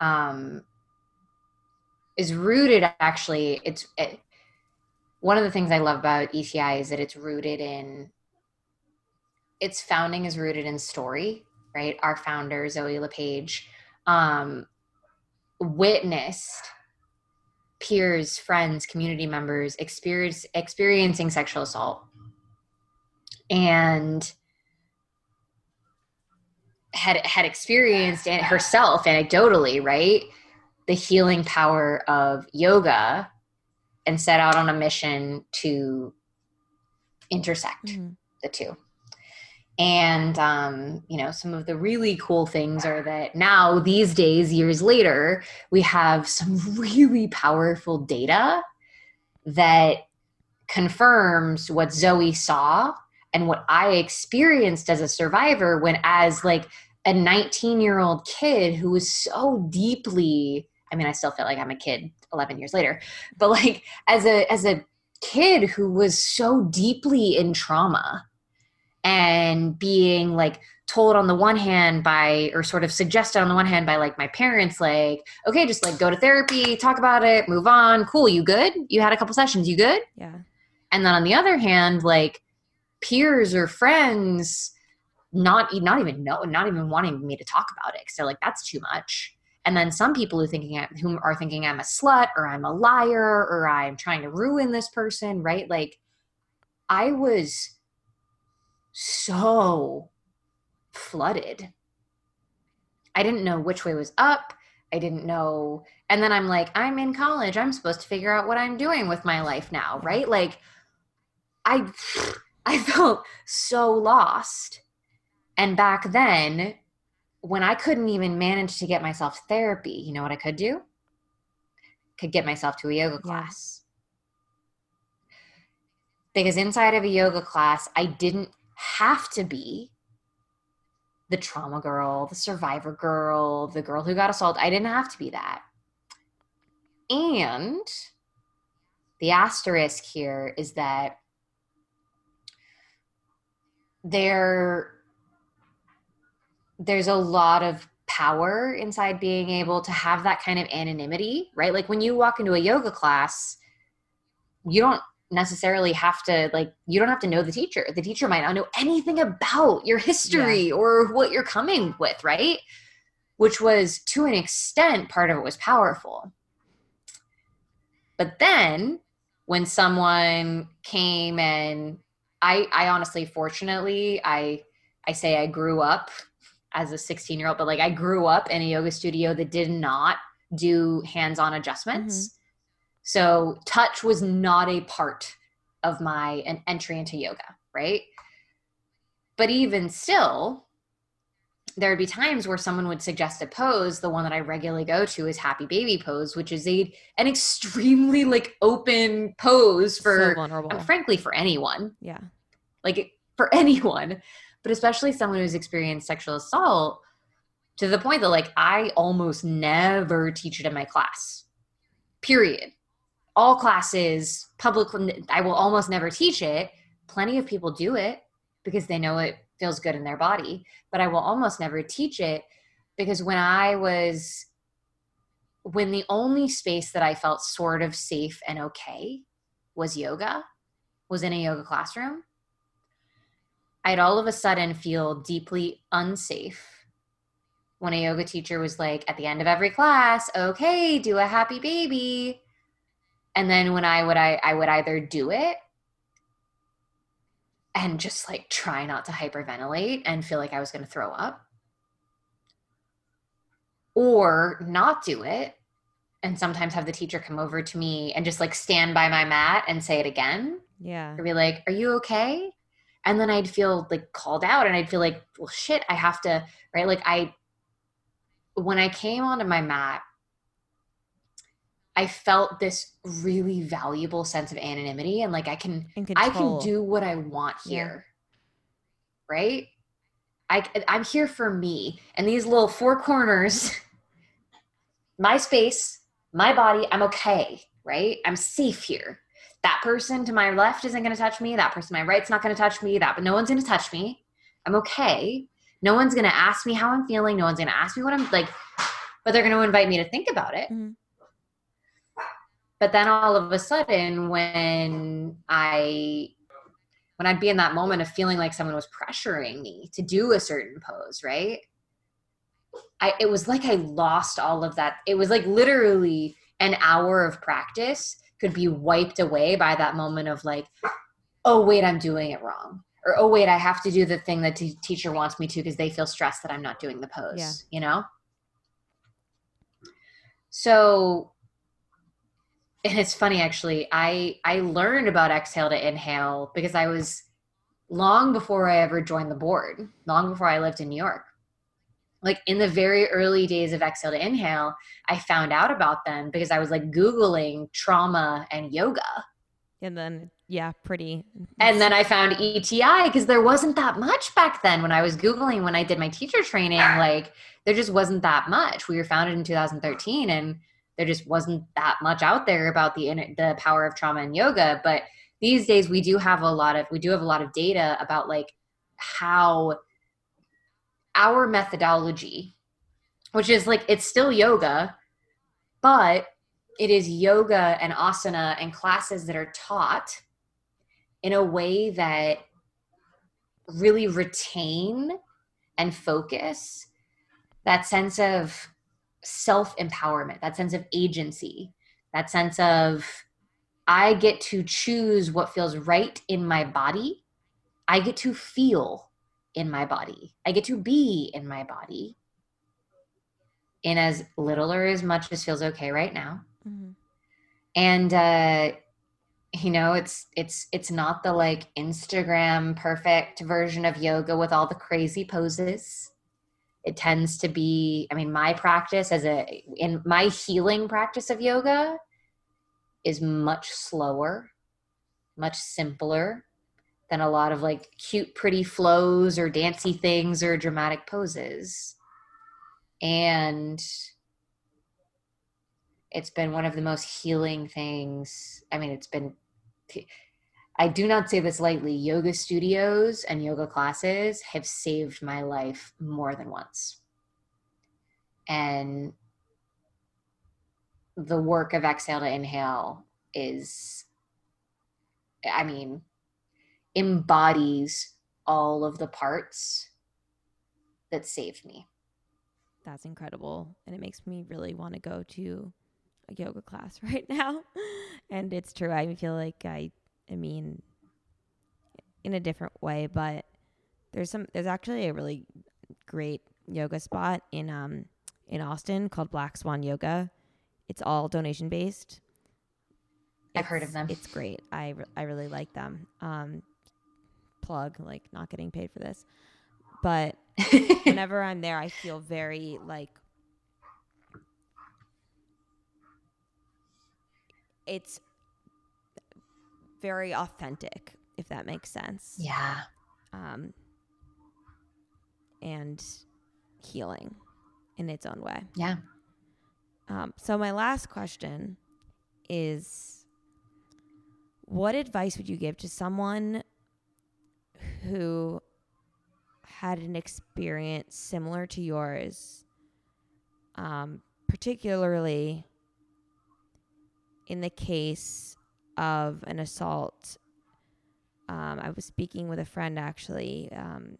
Speaker 3: um is rooted actually it's it, one of the things i love about eti is that it's rooted in its founding is rooted in story right? Our founder zoe lepage um, witnessed peers friends community members experience experiencing sexual assault. And had had experienced it herself anecdotally right the healing power of yoga and set out on a mission to intersect mm-hmm. the two. And, um, you know, some of the really cool things are that now, these days, years later, we have some (laughs) really powerful data that confirms what Zoe saw and what I experienced as a survivor when, as like a 19 year old kid who was so deeply I mean, I still feel like I'm a kid 11 years later, but like as a as a kid who was so deeply in trauma and being like told on the one hand by or sort of suggested on the one hand by like my parents like okay just like go to therapy talk about it move on cool you good? You had a couple sessions you good?
Speaker 2: Yeah.
Speaker 3: And then on the other hand like peers or friends not not even know not even wanting me to talk about it so like that's too much and then some people who thinking who are thinking I'm a slut or I'm a liar or I'm trying to ruin this person, right? Like I was so flooded. I didn't know which way was up. I didn't know. And then I'm like, I'm in college. I'm supposed to figure out what I'm doing with my life now, right? Like I (sighs) I felt so lost. And back then, when I couldn't even manage to get myself therapy, you know what I could do? Could get myself to a yoga class. Because inside of a yoga class, I didn't have to be the trauma girl, the survivor girl, the girl who got assaulted. I didn't have to be that. And the asterisk here is that there there's a lot of power inside being able to have that kind of anonymity, right? Like when you walk into a yoga class, you don't necessarily have to like you don't have to know the teacher. The teacher might not know anything about your history yeah. or what you're coming with, right? Which was to an extent part of it was powerful. But then when someone came and I I honestly fortunately I I say I grew up as a 16 year old, but like I grew up in a yoga studio that did not do hands on adjustments. Mm-hmm. So touch was not a part of my an entry into yoga, right? But even still, there would be times where someone would suggest a pose. The one that I regularly go to is happy baby pose, which is a an extremely like open pose for so um, frankly for anyone.
Speaker 2: Yeah.
Speaker 3: Like for anyone but especially someone who's experienced sexual assault to the point that like I almost never teach it in my class. Period. All classes, public I will almost never teach it. Plenty of people do it because they know it feels good in their body, but I will almost never teach it because when I was when the only space that I felt sort of safe and okay was yoga, was in a yoga classroom. I'd all of a sudden feel deeply unsafe when a yoga teacher was like, at the end of every class, okay, do a happy baby. And then when I would I, I would either do it and just like try not to hyperventilate and feel like I was going to throw up or not do it and sometimes have the teacher come over to me and just like stand by my mat and say it again.
Speaker 2: Yeah.
Speaker 3: Or be like, "Are you okay?" And then i'd feel like called out and i'd feel like well shit i have to right? Like i when i came onto my mat i felt this really valuable sense of anonymity and like i can i can do what i want here yeah. right? I i'm here for me. And these little four corners (laughs) my space my body i'm okay right? I'm safe here that person to my left isn't going to touch me. That person to my right's not going to touch me. That, but no one's going to touch me. I'm okay. No one's going to ask me how I'm feeling. No one's going to ask me what I'm like, but they're going to invite me to think about it. Mm-hmm. But then all of a sudden, when I, when I'd be in that moment of feeling like someone was pressuring me to do a certain pose, right? I, it was like I lost all of that. It was like literally an hour of practice could be wiped away by that moment of like, oh, wait, I'm doing it wrong. Or, oh, wait, I have to do the thing that the teacher wants me to because they feel stressed that I'm not doing the pose, yeah. you know? So, and it's funny actually, I, I learned about exhale to inhale because I was long before I ever joined the board, long before I lived in New York like in the very early days of exhale to inhale i found out about them because i was like googling trauma and yoga.
Speaker 2: And then yeah pretty.
Speaker 3: And then i found eti because there wasn't that much back then when i was googling when i did my teacher training like there just wasn't that much. We were founded in 2013 and there just wasn't that much out there about the the power of trauma and yoga. But these days we do have a lot of we do have a lot of data about like how our methodology, which is like it's still yoga, but it is yoga and asana and classes that are taught in a way that really retain and focus that sense of self empowerment, that sense of agency, that sense of I get to choose what feels right in my body. I get to feel in my body. I get to be in my body in as little or as much as feels okay right now. Mm-hmm. And uh you know, it's it's it's not the like Instagram perfect version of yoga with all the crazy poses. It tends to be, I mean, my practice as a in my healing practice of yoga is much slower, much simpler than a lot of like cute, pretty flows or dancy things or dramatic poses. And it's been one of the most healing things. I mean, it's been, I do not say this lightly. Yoga studios and yoga classes have saved my life more than once. And the work of exhale to inhale is, I mean, embodies all of the parts that saved me.
Speaker 2: That's incredible. And it makes me really want to go to a yoga class (laughs) right now. and it's true. I feel like I, I mean, in a different way, but there's some, there's actually a really great yoga spot in, um, in Austin called Black Swan Yoga. It's all donation based.
Speaker 3: I've heard of them.
Speaker 2: It's great. I, re- I really like them. Um, plug, like not getting paid for this. But (laughs) whenever I'm there, I feel very like it's very authentic, if that makes sense.
Speaker 3: Yeah. Um,
Speaker 2: and healing in its own way.
Speaker 3: Yeah.
Speaker 2: Um, so my last question is what advice would you give to someone who had an experience similar to yours, um, particularly in the case of an assault. Um, I was speaking with a friend actually um,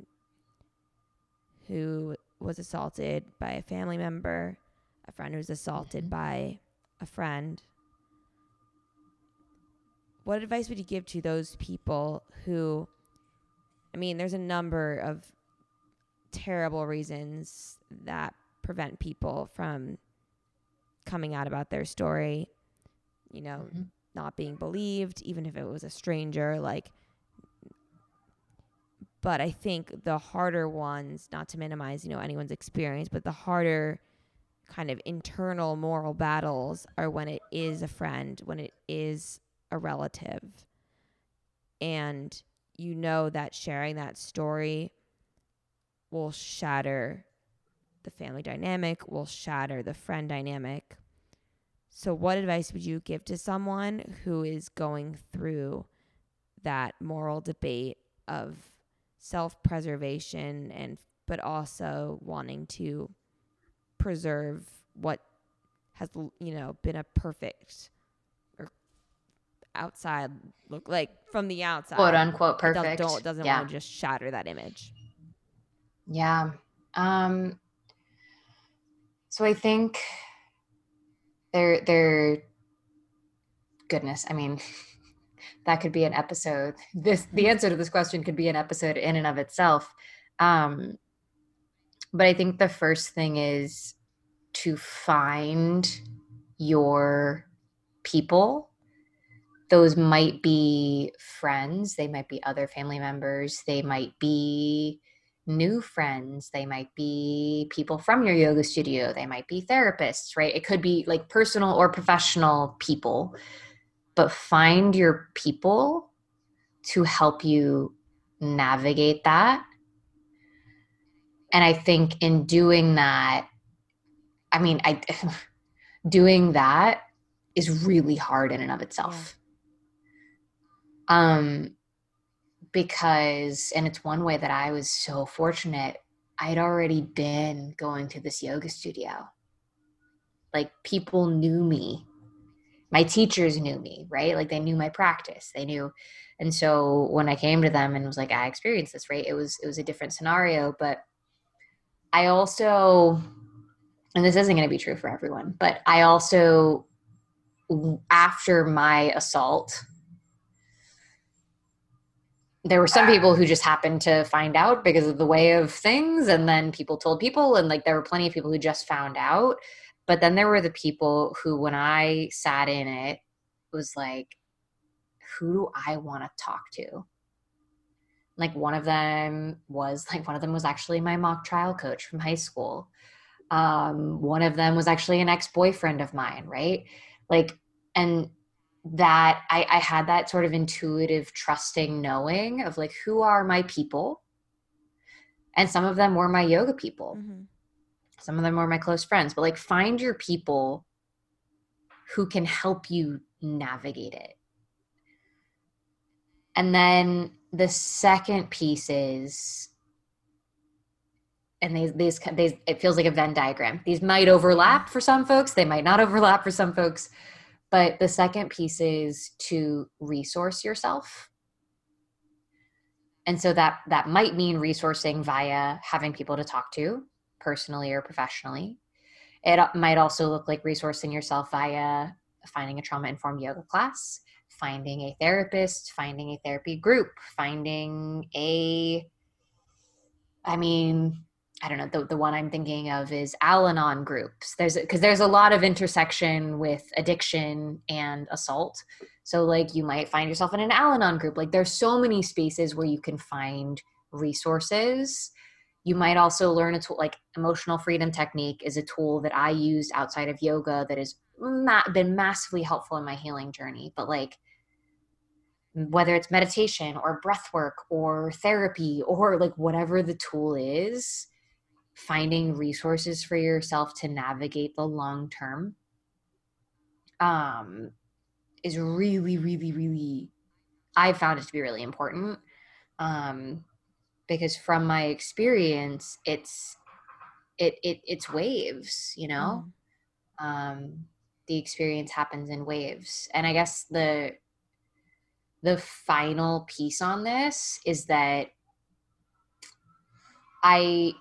Speaker 2: who was assaulted by a family member, a friend who was assaulted mm-hmm. by a friend. What advice would you give to those people who I mean, there's a number of terrible reasons that prevent people from coming out about their story, you know, mm-hmm. not being believed, even if it was a stranger. Like, but I think the harder ones, not to minimize, you know, anyone's experience, but the harder kind of internal moral battles are when it is a friend, when it is a relative. And you know that sharing that story will shatter the family dynamic, will shatter the friend dynamic. So, what advice would you give to someone who is going through that moral debate of self preservation and but also wanting to preserve what has you know been a perfect outside look like from the outside.
Speaker 3: Quote unquote perfect.
Speaker 2: don't, doesn't yeah. want to just shatter that image.
Speaker 3: Yeah. Um so i think there there goodness i mean (laughs) that could be an episode. This the answer to this question could be an episode in and of itself. Um but i think the first thing is to find your people those might be friends, they might be other family members, they might be new friends, they might be people from your yoga studio, they might be therapists, right? It could be like personal or professional people, but find your people to help you navigate that. And I think in doing that, I mean, I (laughs) doing that is really hard in and of itself um, because, and it's one way that I was so fortunate. I'd already been going to this yoga studio. Like people knew me. My teachers knew me, right? Like they knew my practice. They knew. And so when I came to them and was like, I experienced this, right? It was it was a different scenario. But I also, and this isn't going to be true for everyone, but I also after my assault there were some people who just happened to find out because of the way of things and then people told people and like there were plenty of people who just found out. But then there were the people who when i sat in it was like who do i want to talk to? Like one of them was like one of them was actually my mock trial coach from high school. Um, one of them was actually an ex-boyfriend of mine right? Like and that I, I had that sort of intuitive trusting knowing of like who are my people? And some of them were my yoga people. Mm-hmm. some of them were my close friends. But like find your people who can help you navigate it. And then the second piece is and these, these these it feels like a venn diagram. These might overlap for some folks. They might not overlap for some folks but the second piece is to resource yourself. And so that that might mean resourcing via having people to talk to personally or professionally. It might also look like resourcing yourself via finding a trauma informed yoga class, finding a therapist, finding a therapy group, finding a I mean, I don't know, the, the one I'm thinking of is Al Anon groups. There's because there's a lot of intersection with addiction and assault. So like you might find yourself in an Al Anon group. Like there's so many spaces where you can find resources. You might also learn a tool like emotional freedom technique is a tool that I used outside of yoga that has ma- been massively helpful in my healing journey. But like whether it's meditation or breath work or therapy or like whatever the tool is finding resources for yourself to navigate the long term um, is really, really, really, I found it to be really important. Um, because from my experience, it's, it, it, it's waves, you know? Mm. Um, the experience happens in waves. And I guess the, the final piece on this is that I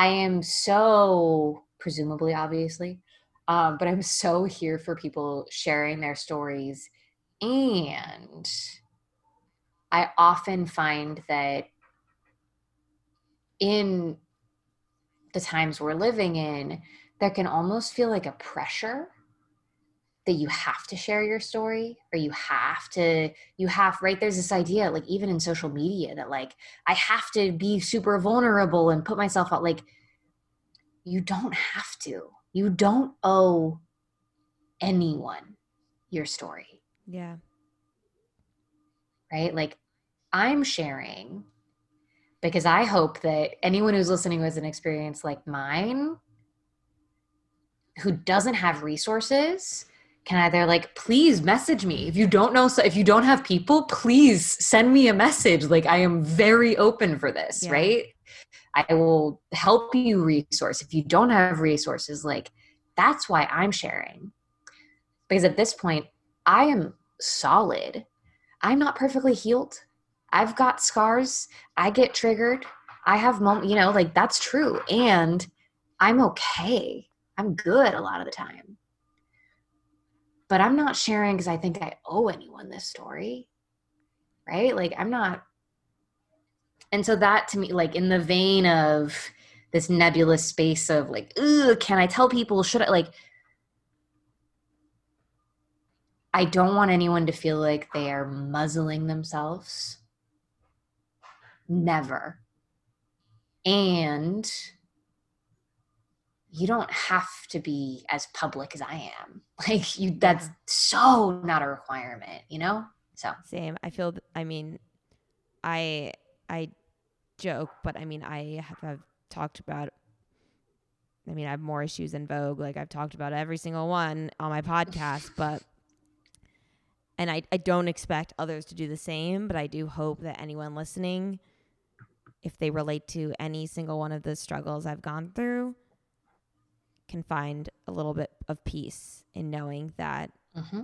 Speaker 3: I am so presumably obviously um, but i'm so here for people sharing their stories. And i often find that in the times we're living in there can almost feel like a pressure that you have to share your story or you have to you have right? There's this idea like even in social media that like i have to be super vulnerable and put myself out like you don't have to. You don't owe anyone your story.
Speaker 2: Yeah.
Speaker 3: Right? Like i'm sharing because i hope that anyone who's listening who has an experience like mine who doesn't have resources can either like please message me. If you don't know so if you don't have people please send me a message. Like i am very open for this yeah. right? I will help you resource. If you don't have resources like that's why i'm sharing. Because at this point i am solid. I'm not perfectly healed. I've got scars. I get triggered. I have moments you know like that's true. And i'm okay. I'm good a lot of the time but I'm not sharing because I think I owe anyone this story. Right? Like, I'm not. And so, that to me, like, in the vein of this nebulous space of like, can I tell people? Should I, like, I don't want anyone to feel like they are muzzling themselves. Never. And you don't have to be as public as I am. (laughs) Like you that's so not a requirement, you know? So
Speaker 2: same. I feel I mean I I joke, but I mean I have, have talked about I mean I have more issues in Vogue. Like I've talked about every single one on my podcast, (laughs) but and I, I don't expect others to do the same, but I do hope that anyone listening, if they relate to any single one of the struggles I've gone through, can find a little bit of peace in knowing that mm-hmm.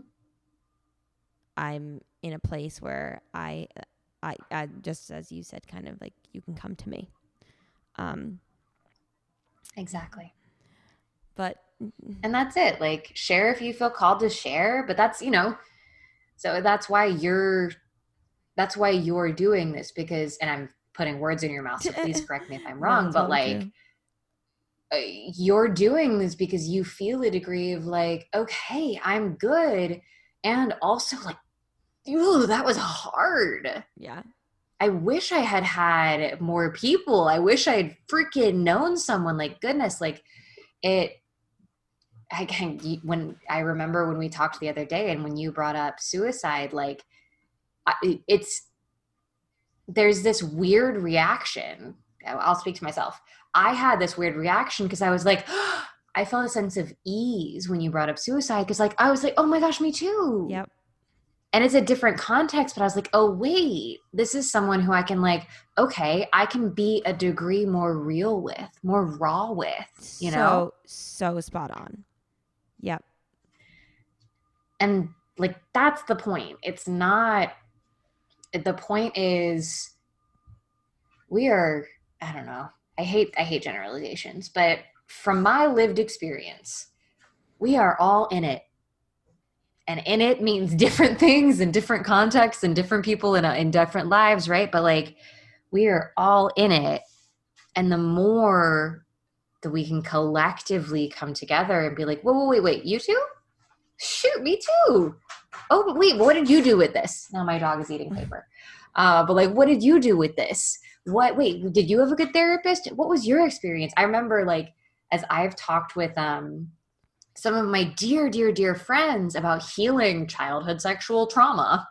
Speaker 2: I'm in a place where I, I, I, just as you said, kind of like you can come to me. Um,
Speaker 3: exactly.
Speaker 2: But,
Speaker 3: and that's it. Like, share if you feel called to share, but that's, you know, so that's why you're that's why you're doing this because and i'm putting words in your mouth so please correct me if i'm wrong
Speaker 2: No,
Speaker 3: but like
Speaker 2: true.
Speaker 3: Uh, you're doing this because you feel a degree of like okay i'm good and also like ooh that was hard
Speaker 2: yeah.
Speaker 3: i wish i had had more people i wish i had freaking known someone like goodness like it I can when I remember when we talked the other day and when you brought up suicide, like it's there's this weird reaction. I'll speak to myself. I had this weird reaction because I was like, (gasps) I felt a sense of ease when you brought up suicide because like I was like, oh my gosh, me too.
Speaker 2: Yep.
Speaker 3: And it's a different context, but I was like, oh wait, this is someone who I can like, okay, I can be a degree more real with, more raw with, you know?
Speaker 2: So so spot on. Yep.
Speaker 3: and like that's the point it's not the point is we are i don't know i hate i hate generalizations but from my lived experience we are all in it. And in it means (laughs) different things in different contexts and different people in, a, in different lives right? But like we are all in it. And the more that we can collectively come together and be like whoa whoa wait wait you too shoot me too. Oh but wait what did you do with this? Now my dog is eating paper. Uh, but like what did you do with this what wait did you have a good therapist what was your experience i remember like as i've talked with um some of my dear dear dear friends about healing childhood sexual trauma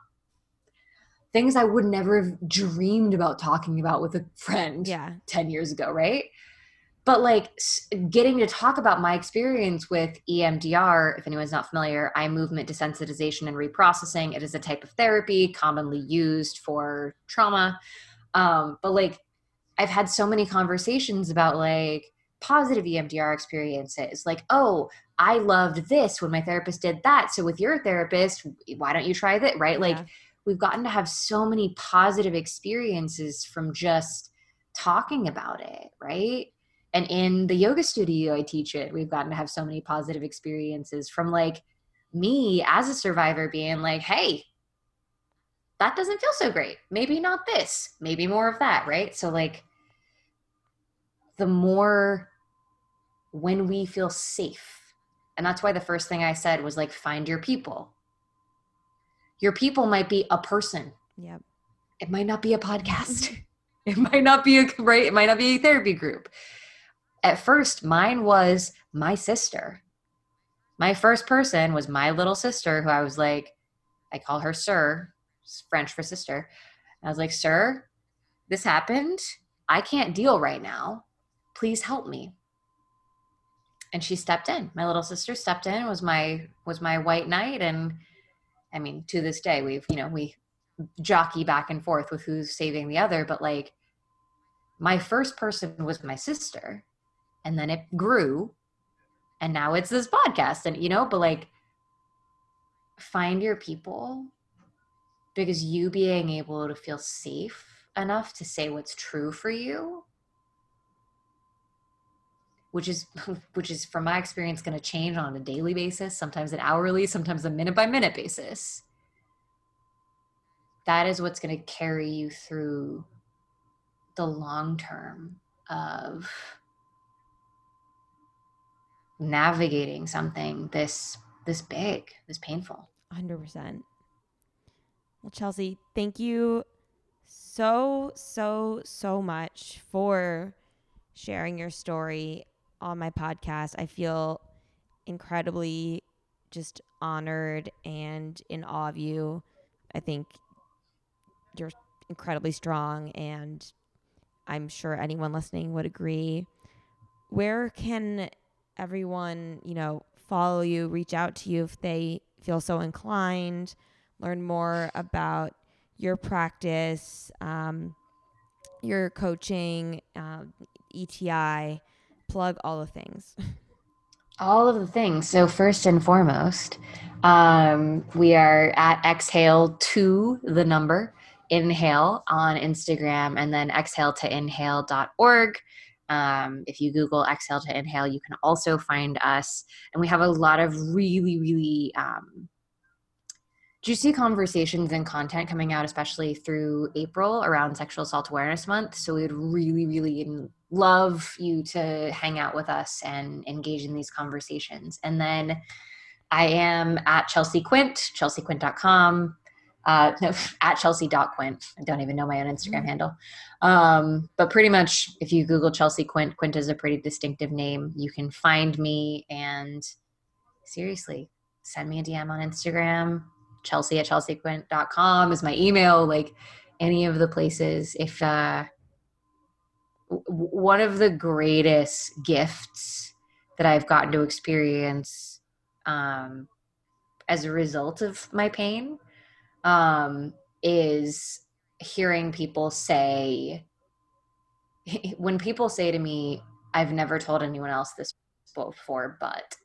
Speaker 3: things i would never have dreamed about talking about with a friend
Speaker 2: Yeah.
Speaker 3: 10 years ago, right? But like getting to talk about my experience with EMDR, if anyone's not familiar, eye movement desensitization and reprocessing. It is a type of therapy commonly used for trauma. Um, but like I've had so many conversations about like positive EMDR experiences. Like, oh, I loved this when my therapist did that. So with your therapist, why don't you try that? Right? Like
Speaker 2: Yeah.
Speaker 3: we've gotten to have so many positive experiences from just talking about it, right? And in the yoga studio I teach it, we've gotten to have so many positive experiences from like me as a survivor being like, hey, that doesn't feel so great. Maybe not this, maybe more of that, right? So, like, the more when we feel safe, and that's why the first thing I said was like, find your people. Your people might be a person,
Speaker 2: Yep.
Speaker 3: it might not be a podcast mm-hmm. (laughs) it might not be a right it might not be a therapy group at first mine was my sister my first person was my little sister who i was like i call her soeur french for sister. I was like soeur this happened. I can't deal right now. Please help me. And she stepped in. My little sister stepped in was my was my white knight. And i mean to this day we've you know we jockey back and forth with who's saving the other. But like my first person was my sister. And then it grew. And now it's this podcast. And you know but like find your people because you being able to feel safe enough to say what's true for you which is (laughs) which is from my experience going to change on a daily basis sometimes an hourly sometimes a minute by minute basis that is what's going to carry you through the long term of navigating something this this big this painful
Speaker 2: 100%. Well, Chelsea, thank you so, so, so much for sharing your story on my podcast. I feel incredibly just honored and in awe of you. I think you're incredibly strong, and I'm sure anyone listening would agree. Where can everyone, you know, follow you, reach out to you if they feel so inclined, learn more about your practice, um, your coaching, um, ETI, plug all the things. (laughs)
Speaker 3: all of the things. So first and foremost um, we are at exhale to the number inhale on instagram and then exhale to inhale.org um, if you google exhale to inhale you can also find us. And we have a lot of really really um, juicy conversations and content coming out, especially through April around Sexual Assault Awareness Month. So we would really, really love you to hang out with us and engage in these conversations. And then I am at Chelsea Quint, chelseaquint.com. Uh, no, (laughs) at chelsea.quint. I don't even know my own Instagram mm-hmm. handle. Um, but pretty much if you Google Chelsea Quint, Quint is a pretty distinctive name. You can find me and seriously, send me a DM on Instagram chelsea at chelseaquint.com is my email like any of the places. If uh one of the greatest gifts that i've gotten to experience um as a result of my pain um is hearing people say (laughs) when people say to me i've never told anyone else this before but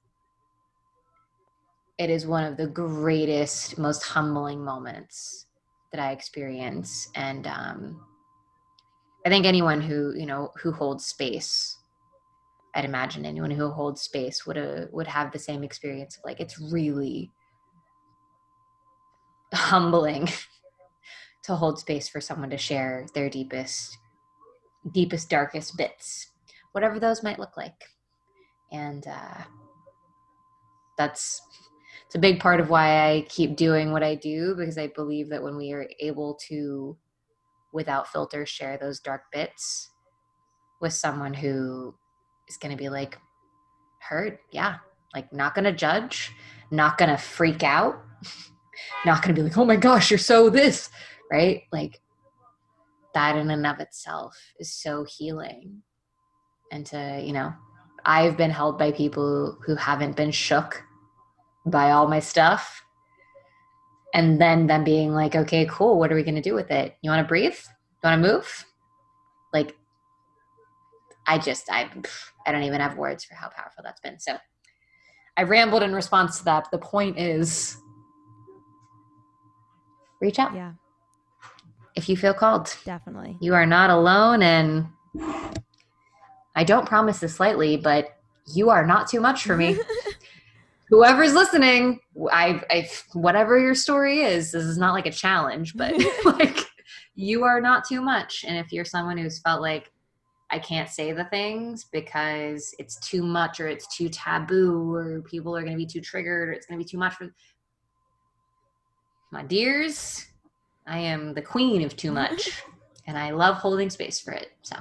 Speaker 3: it is one of the greatest, most humbling moments that I experience. And um, I think anyone who, you know, who holds space, I'd imagine anyone who holds space would uh, would have the same experience of like it's really humbling (laughs) to hold space for someone to share their deepest deepest darkest bits whatever those might look like and uh, that's it's a big part of why I keep doing what I do because I believe that when we are able to, without filter, share those dark bits with someone who is going to be like, hurt, yeah, like not going to judge, not going to freak out, (laughs) not going to be like, oh my gosh, you're so this, right? Like that in and of itself is so healing. And to, you know, I've been held by people who haven't been shook buy all my stuff. And then them being like okay cool. What are we going to do with it? You want to breathe? You want to move? Like i just i i don't even have words for how powerful that's been. So i rambled in response to that. The point is reach out.
Speaker 2: Yeah.
Speaker 3: If you feel called.
Speaker 2: Definitely.
Speaker 3: You are not alone and i don't promise this lightly but you are not too much for me (laughs) whoever's listening, I, I, whatever your story is, this is not like a challenge, but (laughs) (laughs) like you are not too much. And if you're someone who's felt like I can't say the things because it's too much or it's too taboo or people are going to be too triggered or it's going to be too much for my dears, I am the queen of too much (laughs) and I love holding space for it. So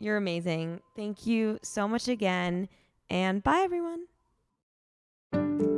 Speaker 2: you're amazing. Thank you so much again. And bye, everyone. Thank you.